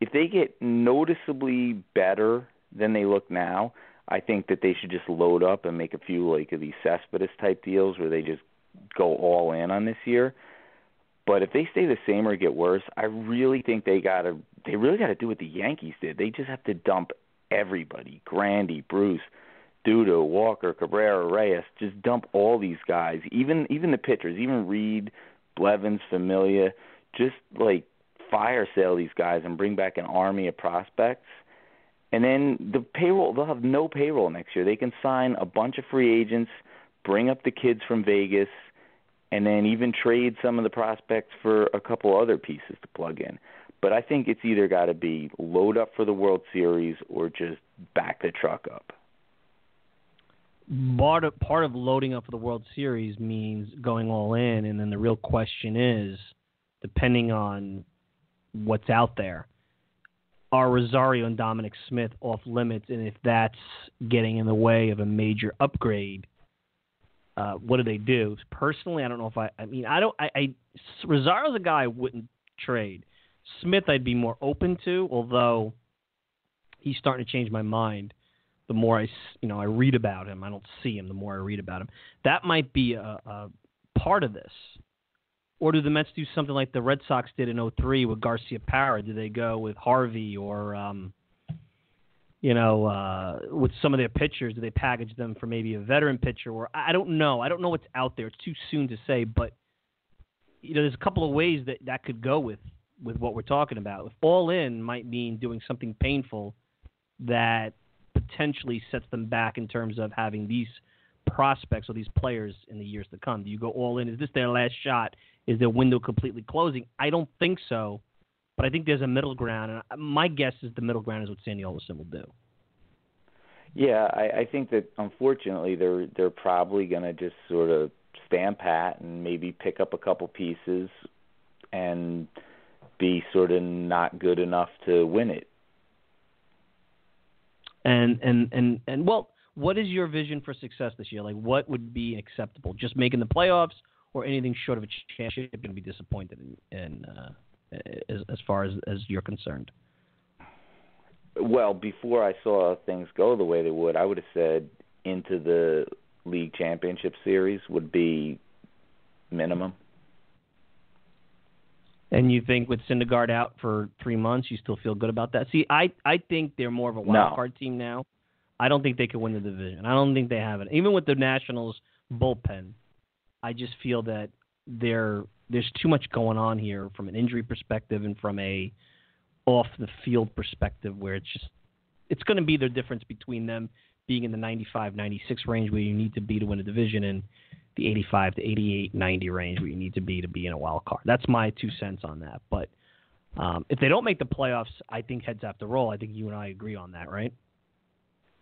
if they get noticeably better than they look now, I think that they should just load up and make a few like of these Cespedes type deals where they just go all in on this year. But if they stay the same or get worse, I really think they gotta they really gotta do what the Yankees did. They just have to dump everybody. Grandy, Bruce, Duda, Walker, Cabrera, Reyes, just dump all these guys, even even the pitchers, even Reed, Blevins, Familia, just like fire sale these guys and bring back an army of prospects And then the payroll, they'll have no payroll next year. They can sign a bunch of free agents, bring up the kids from Vegas, and then even trade some of the prospects for a couple other pieces to plug in. But I think it's either got to be load up for the World Series or just back the truck up. Part of, part of loading up for the World Series means going all in, and then the real question is, depending on what's out there, are Rosario and Dominic Smith off limits? And if that's getting in the way of a major upgrade, uh, what do they do? Personally, I don't know if I. I mean, I don't. I, I Rosario's a guy I wouldn't trade. Smith, I'd be more open to, although he's starting to change my mind. The more I, you know, I read about him, I don't see him. The more I read about him, that might be a, a part of this. Or do the Mets do something like the Red Sox did in 03 with Garciaparra? Do they go with Harvey or, um, you know, uh, with some of their pitchers? Do they package them for maybe a veteran pitcher? Or I don't know. I don't know what's out there. It's too soon to say. But you know, there's a couple of ways that that could go with with what we're talking about. If all in might mean doing something painful that potentially sets them back in terms of having these prospects or these players in the years to come? Do you go all in? Is this their last shot? Is their window completely closing? I don't think so, but I think there's a middle ground, and my guess is the middle ground is what Sandy Alderson will do. Yeah, I, I think that unfortunately they're they're probably going to just sort of stand pat and maybe pick up a couple pieces and be sort of not good enough to win it. And and and and well, what is your vision for success this year? Like, what would be acceptable? Just making the playoffs, or anything short of a championship, you're going to be disappointed in, in uh, as, as far as as you're concerned. Well, before I saw things go the way they would, I would have said into the league championship series would be minimum. And you think with Syndergaard out for three months, you still feel good about that? See, I I think they're more of a wild no. card team now. I don't think they could win the division. I don't think they have it. Even with the Nationals bullpen, I just feel that there there's too much going on here from an injury perspective and from a off the field perspective where it's just it's going to be the difference between them being in the 95 96 range where you need to be to win a division and the 85 to 88, 90 range where you need to be to be in a wild card. That's my two cents on that. But um, if they don't make the playoffs, I think heads have to roll. I think you and I agree on that, right?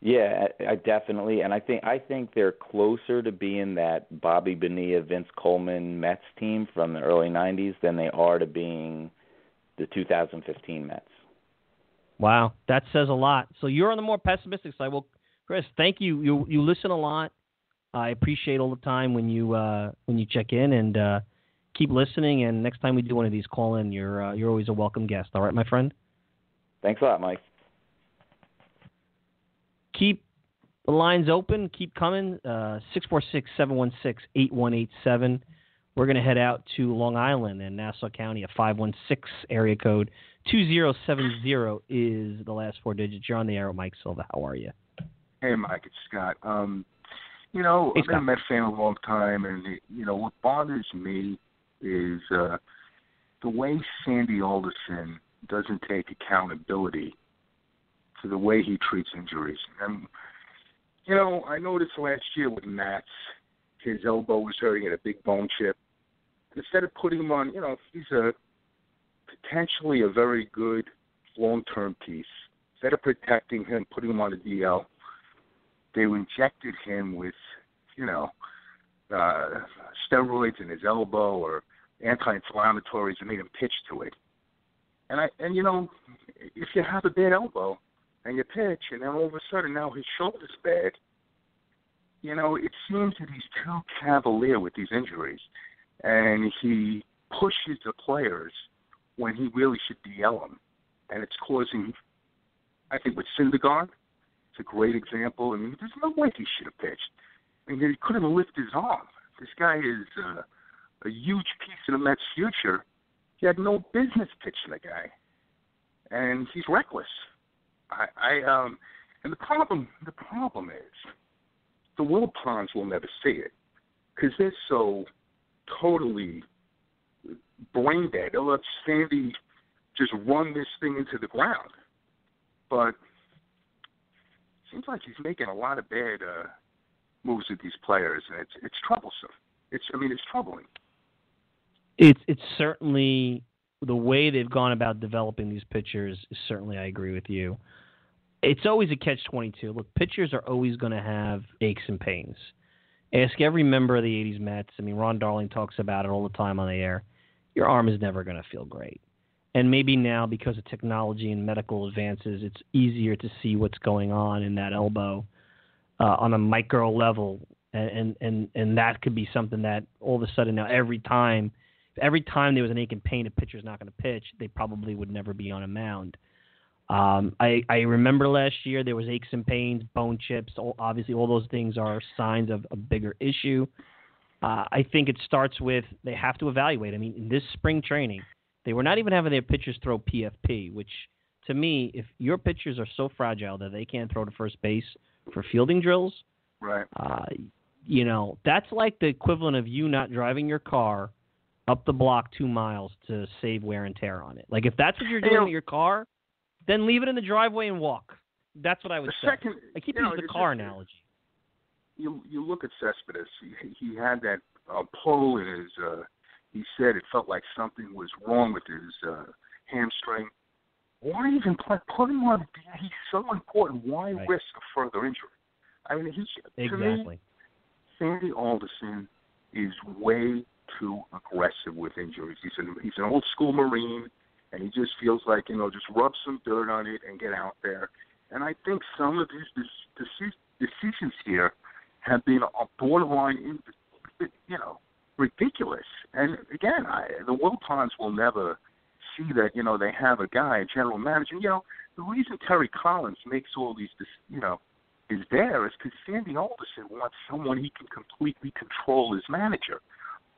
Yeah, I definitely, and I think I think they're closer to being that Bobby Bonilla, Vince Coleman Mets team from the early '90s than they are to being the 2015 Mets. Wow, that says a lot. So you're on the more pessimistic side. Well, Chris, thank you. You you listen a lot. I appreciate all the time when you uh, when you check in and uh, keep listening. And next time we do one of these, call in. You're uh, you're always a welcome guest. All right, my friend. Thanks a lot, Mike. Keep the lines open. Keep coming. Uh, six four six seven one six eight one eight seven. We're going to head out to Long Island and Nassau County. A five one six area code two zero seven zero is the last four digits. You're on the air, Mike Silva. How are you? Hey, Mike. It's Scott. Um, you know, I've been a Met fan a long time, and you know what bothers me is uh, the way Sandy Alderson doesn't take accountability for the way he treats injuries. And you know, I noticed last year with Matz, his elbow was hurting at a big bone chip. Instead of putting him on, you know, he's a potentially a very good long-term piece. Instead of protecting him, putting him on the DL, they injected him with, you know, uh, steroids in his elbow or anti-inflammatories and made him pitch to it. And I and you know, if you have a bad elbow and you pitch, and all of a sudden now his shoulder's bad, you know, it seems that he's too cavalier with these injuries, and he pushes the players when he really should DL them, and it's causing. I think with Syndergaard, it's a great example. I mean, there's no way he should have pitched. I mean, he couldn't lifted his arm. This guy is uh, a huge piece of the Mets' future. He had no business pitching the guy, and he's reckless. I, I um, and the problem, the problem is, the Wilpons will never see it because they're so totally brain dead. They'll let Sandy just run this thing into the ground. But seems like he's making a lot of bad uh, moves with these players, and it's it's troublesome. It's I mean it's troubling. It's it's certainly the way they've gone about developing these pitchers. Is certainly, I agree with you. It's always a catch twenty two. Look, pitchers are always going to have aches and pains. Ask every member of the '80s Mets. I mean, Ron Darling talks about it all the time on the air. Your arm is never going to feel great. And maybe now, because of technology and medical advances, it's easier to see what's going on in that elbow uh, on a micro level, and, and and and that could be something that all of a sudden now every time every time there was an ache and pain, a pitcher's not going to pitch, they probably would never be on a mound. Um, I, I remember last year there was aches and pains, bone chips. All, obviously, all those things are signs of a bigger issue. Uh, I think it starts with they have to evaluate. I mean, in this spring training, they were not even having their pitchers throw PFP, which to me, if your pitchers are so fragile that they can't throw to first base for fielding drills, right? Uh, you know, that's like the equivalent of you not driving your car up the block two miles to save wear and tear on it. Like if that's what you're doing you know, with your car, then leave it in the driveway and walk. That's what I would the say. Second, I keep you know, using the car just, analogy. You you look at Cespedes. He, he had that uh, pull in his. Uh, he said it felt like something was wrong with his uh, hamstring. Why even play, put him on? He's so important. Why right. risk a further injury? I mean, he's exactly. To me, Sandy Alderson is way too aggressive with injuries. He's an he's an old school Marine, and he just feels like you know just rub some dirt on it and get out there. And I think some of his decisions here have been borderline, you know, ridiculous. And again, I, the Wilpons will never see that you know they have a guy, a general manager. You know, the reason Terry Collins makes all these, you know, is there is because Sandy Alderson wants someone he can completely control as manager.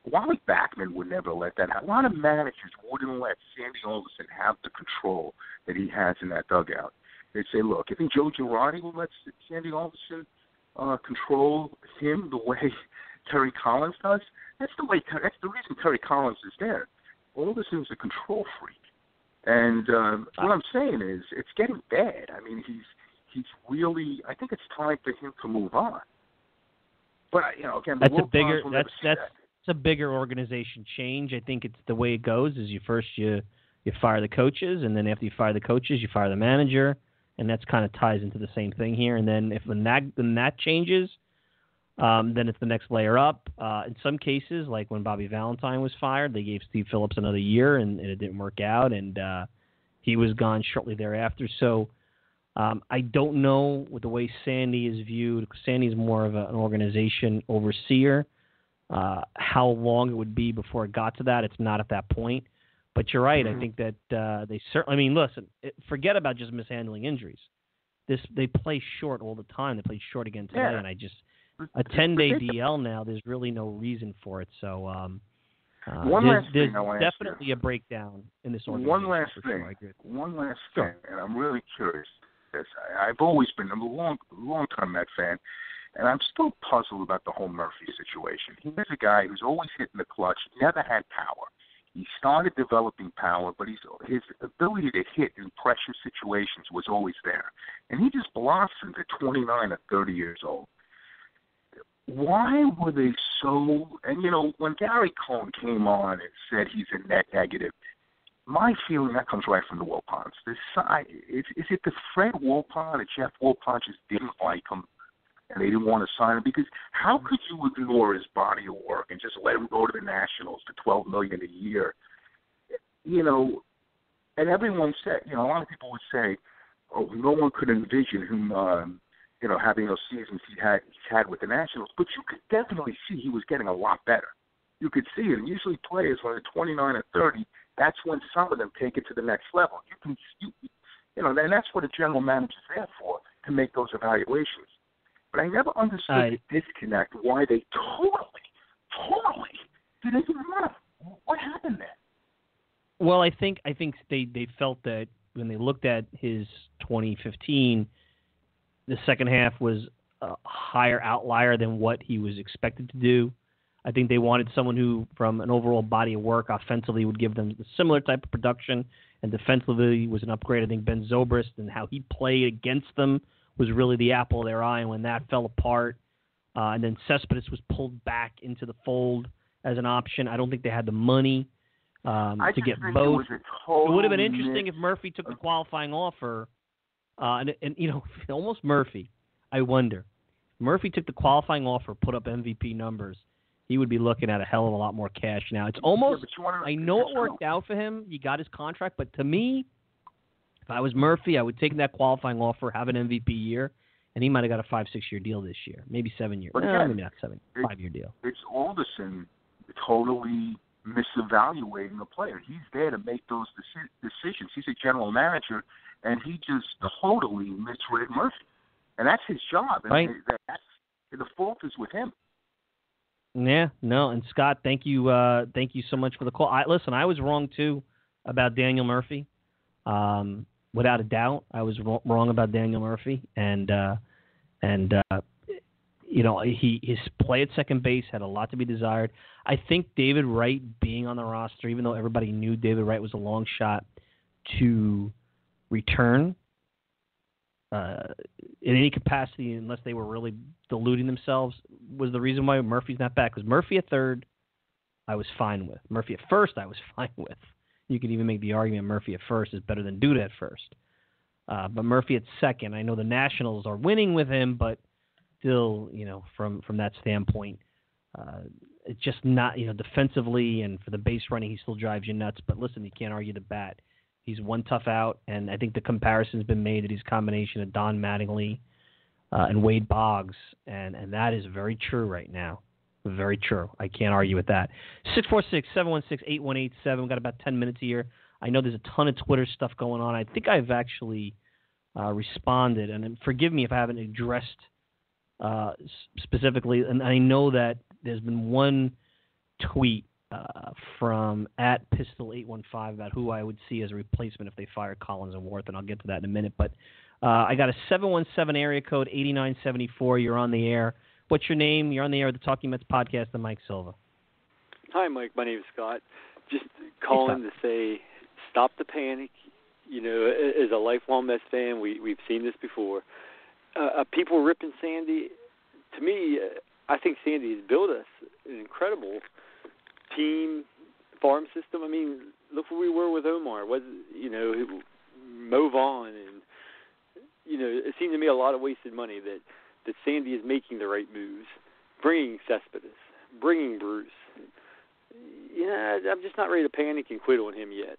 Wally Backman would never let that happen. A lot of managers wouldn't let Sandy Alderson have the control that he has in that dugout. They'd say, look, I think Joe Girardi will let Sandy Alderson uh, control him the way Terry Collins does. That's the way. That's the reason Terry Collins is there. Alderson's a control freak, and um, what I'm saying is, it's getting bad. I mean, he's he's really. I think it's time for him to move on. But you know, again, the that's a bigger. That's that's that. It's a bigger organization change. I think it's the way it goes. Is you first you you fire the coaches, and then after you fire the coaches, you fire the manager, and that's kind of ties into the same thing here. And then if when that when that changes, um, then it's the next layer up. Uh, in some cases, like when Bobby Valentine was fired, they gave Steve Phillips another year, and, and it didn't work out, and uh, he was gone shortly thereafter. So um, I don't know with the way Sandy is viewed. Sandy's more of a, an organization overseer. Uh, how long it would be before it got to that, it's not at that point. But you're right. Mm-hmm. I think that uh, they certainly. I mean, listen. It, forget about just mishandling injuries. This they play short all the time. They played short again today, yeah. and I just a ten day DL now. There's really no reason for it. So um, uh, one there's, last there's thing I definitely a breakdown in this organization. One last thing. Sure. One last Sure. thing, and I'm really curious. This I, I've always been I'm a long, long time Met fan, and I'm still puzzled about the whole Murphy situation. He's a guy who's always hitting the clutch, never had power. He started developing power, but he's, his ability to hit in pressure situations was always there. And he just blossomed at 29 or 30 years old. Why were they so? And you know, when Gary Cohen came on and said he's a net negative, my feeling that comes right from the Wilpons. This side, is, is it the Fred Wilpon and Jeff Wilpon just didn't like him, they didn't want to sign him? Because how could you ignore his body of work and just let him go to the Nationals for twelve million a year? You know, and everyone said, you know, a lot of people would say, "Oh, no one could envision him." Um, you know, having those seasons he had he's had with the Nationals, but you could definitely see he was getting a lot better. You could see it. Usually, players when they're 29 or 30, that's when some of them take it to the next level. You can, you, you know, and that's what a general manager's there for to make those evaluations. But I never understood I- the disconnect. Why they totally, totally didn't even want him. What happened there? Well, I think I think they they felt that when they looked at his 2015, the second half was a higher outlier than what he was expected to do. I think they wanted someone who, from an overall body of work, offensively would give them a similar type of production, and defensively was an upgrade. I think Ben Zobrist and how he played against them was really the apple of their eye, and when that fell apart, uh, and then Cespedes was pulled back into the fold as an option. I don't think they had the money um, to get both. It, it would have been interesting if Murphy took the qualifying offer, uh, and, and you know, almost Murphy. I wonder, Murphy took the qualifying offer, put up MVP numbers. He would be looking at a hell of a lot more cash now. It's almost. Yeah, I know it worked out for him. He got his contract, but to me, if I was Murphy, I would take that qualifying offer, have an MVP year, and he might have got a five, six year deal this year, maybe seven year. But no, maybe not seven, it, five year deal. It's Alderson totally misevaluating the player. He's there to make those deci- decisions. He's a general manager, and he just totally misread Murphy, and that's his job. And right. that's the fault is with him. Yeah, no, and Scott, thank you, uh, thank you so much for the call. I, listen, I was wrong too about Daniel Murphy. Um, without a doubt, I was wrong about Daniel Murphy, and uh, and uh, you know he his play at second base had a lot to be desired. I think David Wright being on the roster, even though everybody knew David Wright was a long shot to return uh, in any capacity, unless they were really deluding themselves, was the reason why Murphy's not back. Because Murphy at third, I was fine with. Murphy at first, I was fine with. You could even make the argument Murphy at first is better than Duda at first. Uh, but Murphy at second, I know the Nationals are winning with him, but still, you know, from from that standpoint, uh, it's just not, you know, defensively and for the base running, he still drives you nuts. But listen, you can't argue the bat. He's one tough out, and I think the comparison's been made that he's a combination of Don Mattingly uh, and Wade Boggs, and and that is very true right now. Very true. I can't argue with that. 646 716 8187. We've got about 10 minutes here. I know there's a ton of Twitter stuff going on. I think I've actually uh, responded, and forgive me if I haven't addressed uh, specifically. And I know that there's been one tweet uh, from at Pistol815 about who I would see as a replacement if they fire Collins and Worth, and I'll get to that in a minute. But uh, I got a 717 area code 8974. You're on the air. What's your name? You're on the air of the Talking Mets podcast. I'm Mike Silva. Hi, Mike. My name is Scott. Just calling hey, to say, stop the panic. You know, as a lifelong Mets fan, we we've seen this before. Uh, uh people ripping Sandy. To me, uh, I think Sandy has built us an incredible team, farm system. I mean, look where we were with Omar. Was you know, Mo Vaughn, and you know, it seemed to me a lot of wasted money that that Sandy is making the right moves, bringing Cespedes, bringing Bruce. Yeah, I'm just not ready to panic and quit on him yet.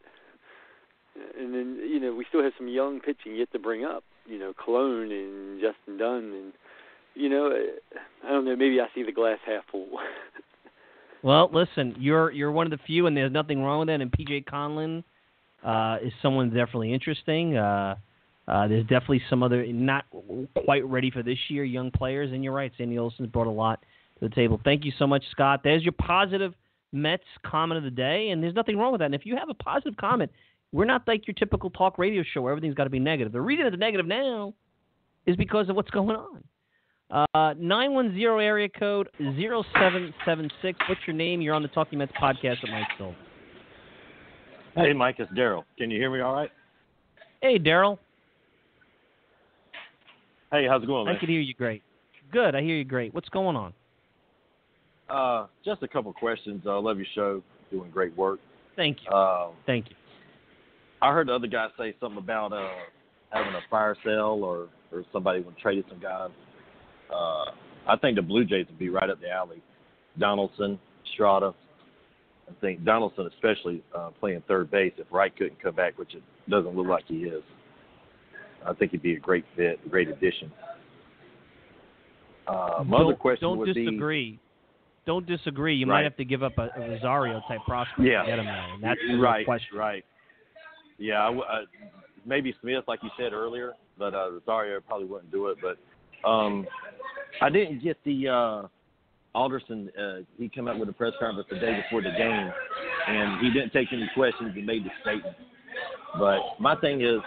And then you know we still have some young pitching yet to bring up. You know Conlon and Justin Dunn, and you know I don't know. Maybe I see the glass half full. well, listen, you're you're one of the few, and there's nothing wrong with that. And PJ Conlon uh, is someone definitely interesting. Uh, uh, there's definitely some other not quite ready for this year young players, and you're right. Sandy Alderson's brought a lot to the table. Thank you so much, Scott. There's your positive Mets comment of the day, and there's nothing wrong with that. And if you have a positive comment, we're not like your typical talk radio show where everything's got to be negative. The reason it's negative now is because of what's going on. Uh, 910 area code 0776. What's your name? You're on the Talking Mets podcast with Mike Silva. Hey, Mike, it's Daryl. Can you hear me all right? Hey, Daryl. Hey, how's it going, man? I can hear you great. Good, I hear you great. What's going on? Uh, just a couple questions. I uh, love your show. Doing great work. Thank you. Uh, Thank you. I heard the other guy say something about uh, having a fire sale or, or somebody would traded some guys. Uh, I think the Blue Jays would be right up the alley. Donaldson, Estrada. I think Donaldson, especially uh, playing third base, if Wright couldn't come back, which it doesn't look like he is. I think he'd be a great fit, a great addition. Uh, my don't, other question don't would disagree. be. Don't disagree. You Right. might have to give up a, a Rosario type prospect Yeah. to get him there. And that's right, question. right. Yeah, I w- uh, maybe Smith, like you said earlier, but uh, Rosario probably wouldn't do it. But um, I didn't get the uh, Alderson. Uh, he came out with a press conference the day before the game, and he didn't take any questions. He made the statement. But my thing is,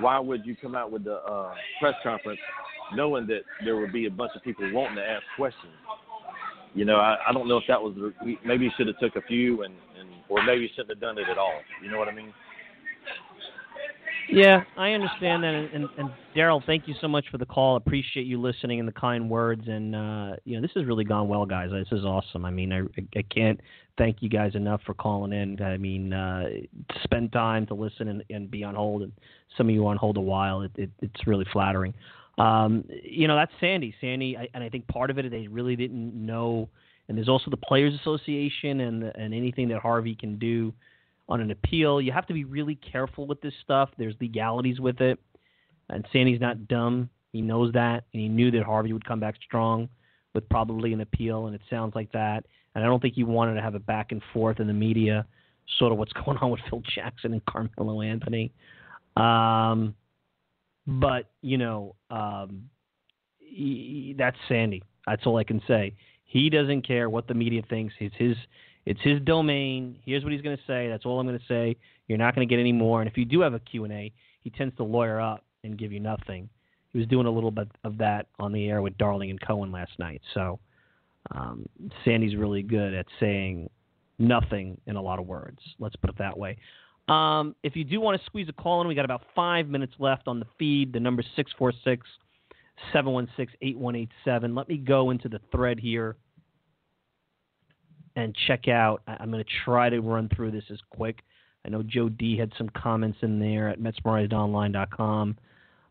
why would you come out with the uh, press conference knowing that there would be a bunch of people wanting to ask questions? You know, I, I don't know if that was maybe you should have took a few and, and or maybe you shouldn't have done it at all. You know what I mean? Yeah, I understand that, and, and, and Daryl, thank you so much for the call. Appreciate you listening and the kind words, and uh, you know this has really gone well, guys. This is awesome. I mean, I, I can't thank you guys enough for calling in. I mean, uh, spend time to listen and, and be on hold, and some of you on hold a while. It, it, it's really flattering. Um, you know, that's Sandy. Sandy, I, and I think part of it they really didn't know. And there's also the Players Association and and anything that Harvey can do on an appeal. You have to be really careful with this stuff. There's legalities with it. And Sandy's not dumb. He knows that, and he knew that Harvey would come back strong with probably an appeal, and it sounds like that. And I don't think he wanted to have a back and forth in the media, sort of what's going on with Phil Jackson and Carmelo Anthony. Um, but you know, um, he, that's Sandy. That's all I can say. He doesn't care what the media thinks. It's his it's his domain. Here's what he's going to say. That's all I'm going to say. You're not going to get any more. And if you do have a Q&A, he tends to lawyer up and give you nothing. He was doing a little bit of that on the air with Darling and Cohen last night. So um, Sandy's really good at saying nothing in a lot of words. Let's put it that way. Um, if you do want to squeeze a call in, we got about five minutes left on the feed. The number 646 716 8187. Let me go into the thread here and check out. I'm going to try to run through this as quick. I know Joe D had some comments in there at MetsMerizedOnline.com,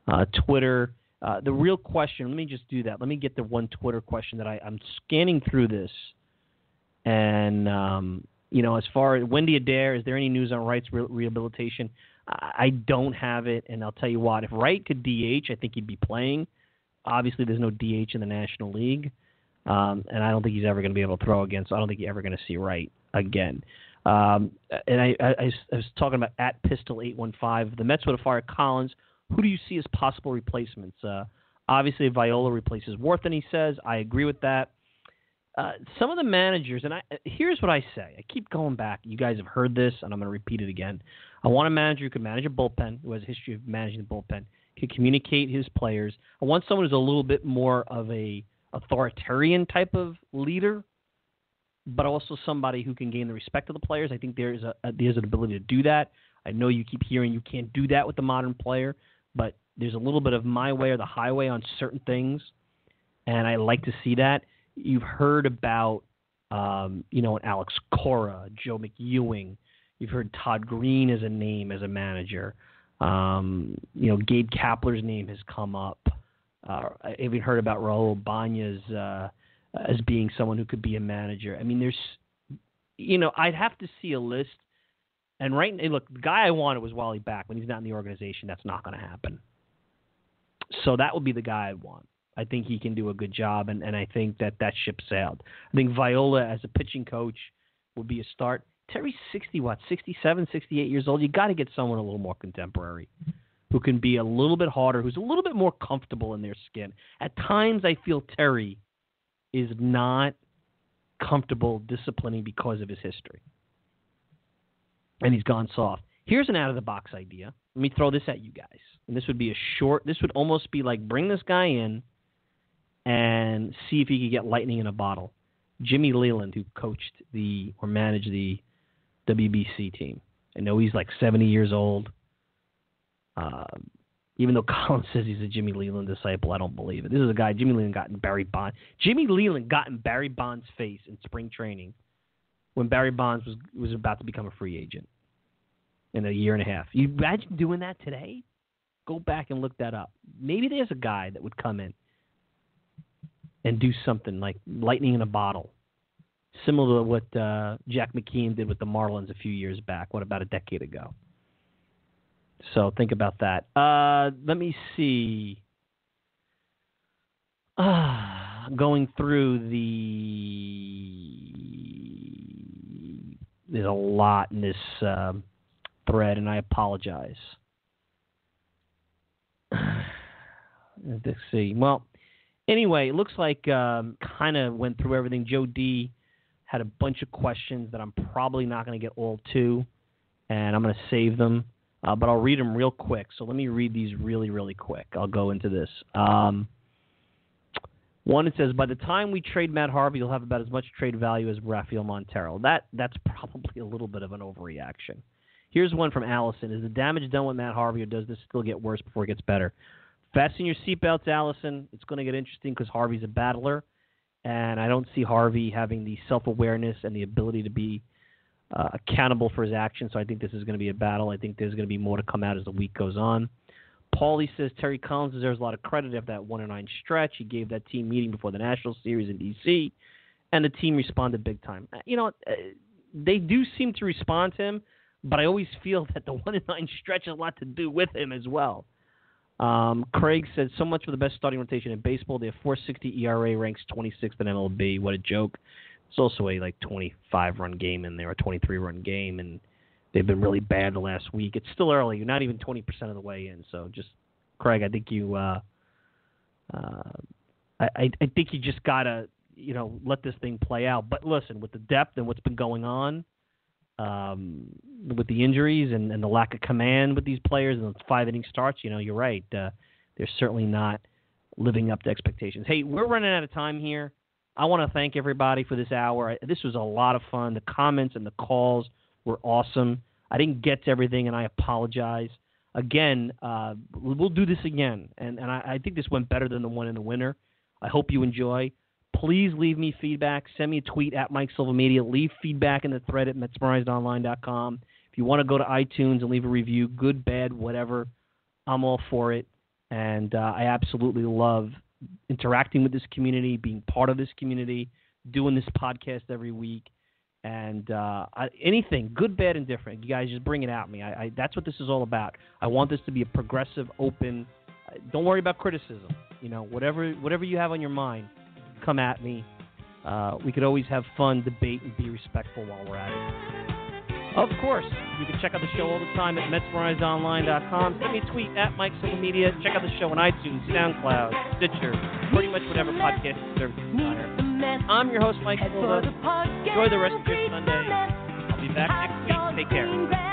uh, Twitter. Uh, the real question, let me just do that. Let me get the one Twitter question that I, I'm scanning through this. And, um, you know, as far as Wendy Adair, is there any news on Wright's re- rehabilitation? I, I don't have it, and I'll tell you what. If Wright could DH, I think he'd be playing. Obviously, there's no DH in the National League. Um, and I don't think he's ever going to be able to throw again. So I don't think you're ever going to see Wright again. Um, and I, I, I, was talking about at Pistol eight one five. The Mets would have fired Collins. Who do you see as possible replacements? Uh, obviously, Viola replaces Worth, and He says. I agree with that. Uh, some of the managers, and I, here's what I say. I keep going back. You guys have heard this, and I'm going to repeat it again. I want a manager who can manage a bullpen, who has a history of managing the bullpen, can communicate his players. I want someone who's a little bit more of a authoritarian type of leader, but also somebody who can gain the respect of the players. I think there's a, there's an ability to do that. I know you keep hearing you can't do that with the modern player, but there's a little bit of my way or the highway on certain things, and I like to see that. You've heard about, um, you know, Alex Cora, Joe McEwing. You've heard Todd Green as a name as a manager. Um, you know, Gabe Kapler's name has come up. Uh, I even heard about Raul Ibanez uh, as being someone who could be a manager. I mean, there's, you know, I'd have to see a list. And right, now, look, the guy I wanted was Wally Back. When he's not in the organization, that's not going to happen. So that would be the guy I'd want. I think he can do a good job, and, and I think that that ship sailed. I think Viola as a pitching coach would be a start. Terry's 60, what, 67, 68 years old. You got to get someone a little more contemporary who can be a little bit harder, who's a little bit more comfortable in their skin. At times, I feel Terry is not comfortable disciplining because of his history. And he's gone soft. Here's an out of the box idea. Let me throw this at you guys. And this would be a short, this would almost be like bring this guy in and see if he could get lightning in a bottle. Jimmy Leyland, who coached the or managed the WBC team. I know he's like 70 years old. Uh, even though Collins says he's a Jimmy Leyland disciple, I don't believe it. This is a guy Jimmy Leyland got in Barry Bonds. Jimmy Leyland got in Barry Bonds' face in spring training when Barry Bonds was was about to become a free agent in a year and a half. You imagine doing that today? Go back and look that up. Maybe there's a guy that would come in and do something like lightning in a bottle, similar to what uh, Jack McKeon did with the Marlins a few years back. What about a decade ago? So think about that. Uh, let me see. Uh, going through the. There's a lot in this uh, thread, and I apologize. Let's see. Well, anyway, it looks like um, kind of went through everything. Joe D had a bunch of questions that I'm probably not going to get all to, and I'm going to save them uh, but I'll read them real quick. So let me read these really, really quick. I'll go into this. Um, one, it says, by the time we trade Matt Harvey, you'll have about as much trade value as Rafael Montero. That that's probably a little bit of an overreaction. Here's one from Allison. Is the damage done with Matt Harvey, or does this still get worse before it gets better? Fasten your seatbelts, Allison. It's going to get interesting because Harvey's a battler, and I don't see Harvey having the self awareness and the ability to be uh, accountable for his actions. So I think this is going to be a battle. I think there's going to be more to come out as the week goes on. Paulie says Terry Collins deserves a lot of credit after that one and nine stretch. He gave that team meeting before the National Series in D.C., and the team responded big time. Uh, you know, uh, they do seem to respond to him, but I always feel that the one and nine stretch has a lot to do with him as well. Um, Craig said so much for the best starting rotation in baseball. They have 4.60 ERA, ranks 26th in MLB. What a joke! It's also a like 25 run game in there, a 23 run game, and they've been really bad the last week. It's still early. You're not even 20% of the way in. So just, Craig, I think you, uh, uh, I, I think you just gotta, you know, let this thing play out. But listen, with the depth and what's been going on, um, with the injuries and, and the lack of command with these players and the five inning starts, you know, you're right. Uh, they're certainly not living up to expectations. Hey, we're running out of time here. I want to thank everybody for this hour. This was a lot of fun. The comments and the calls were awesome. I didn't get to everything, and I apologize. Again, uh, we'll do this again, and, and I, I think this went better than the one in the winter. I hope you enjoy. Please leave me feedback. Send me a tweet at Mike Silva Media. Leave feedback in the thread at MetsMerizedOnline.com. If you want to go to iTunes and leave a review, good, bad, whatever, I'm all for it. And uh, I absolutely love interacting with this community, being part of this community, doing this podcast every week and uh, I, anything good, bad, and different. You guys just bring it at me. I, I, that's what this is all about. I want this to be a progressive, open. Uh, don't worry about criticism. You know, whatever whatever you have on your mind, come at me. Uh, we could always have fun, debate, and be respectful while we're at it. Of course, you can check out the show all the time at MetsMerizedOnline.com. Send me a tweet at Mike Silva Media. Check out the show on iTunes, SoundCloud, Stitcher, pretty much whatever podcast service desire. I'm your host, Mike Silva. Enjoy the rest of your Sunday. I'll be back next week. Take care.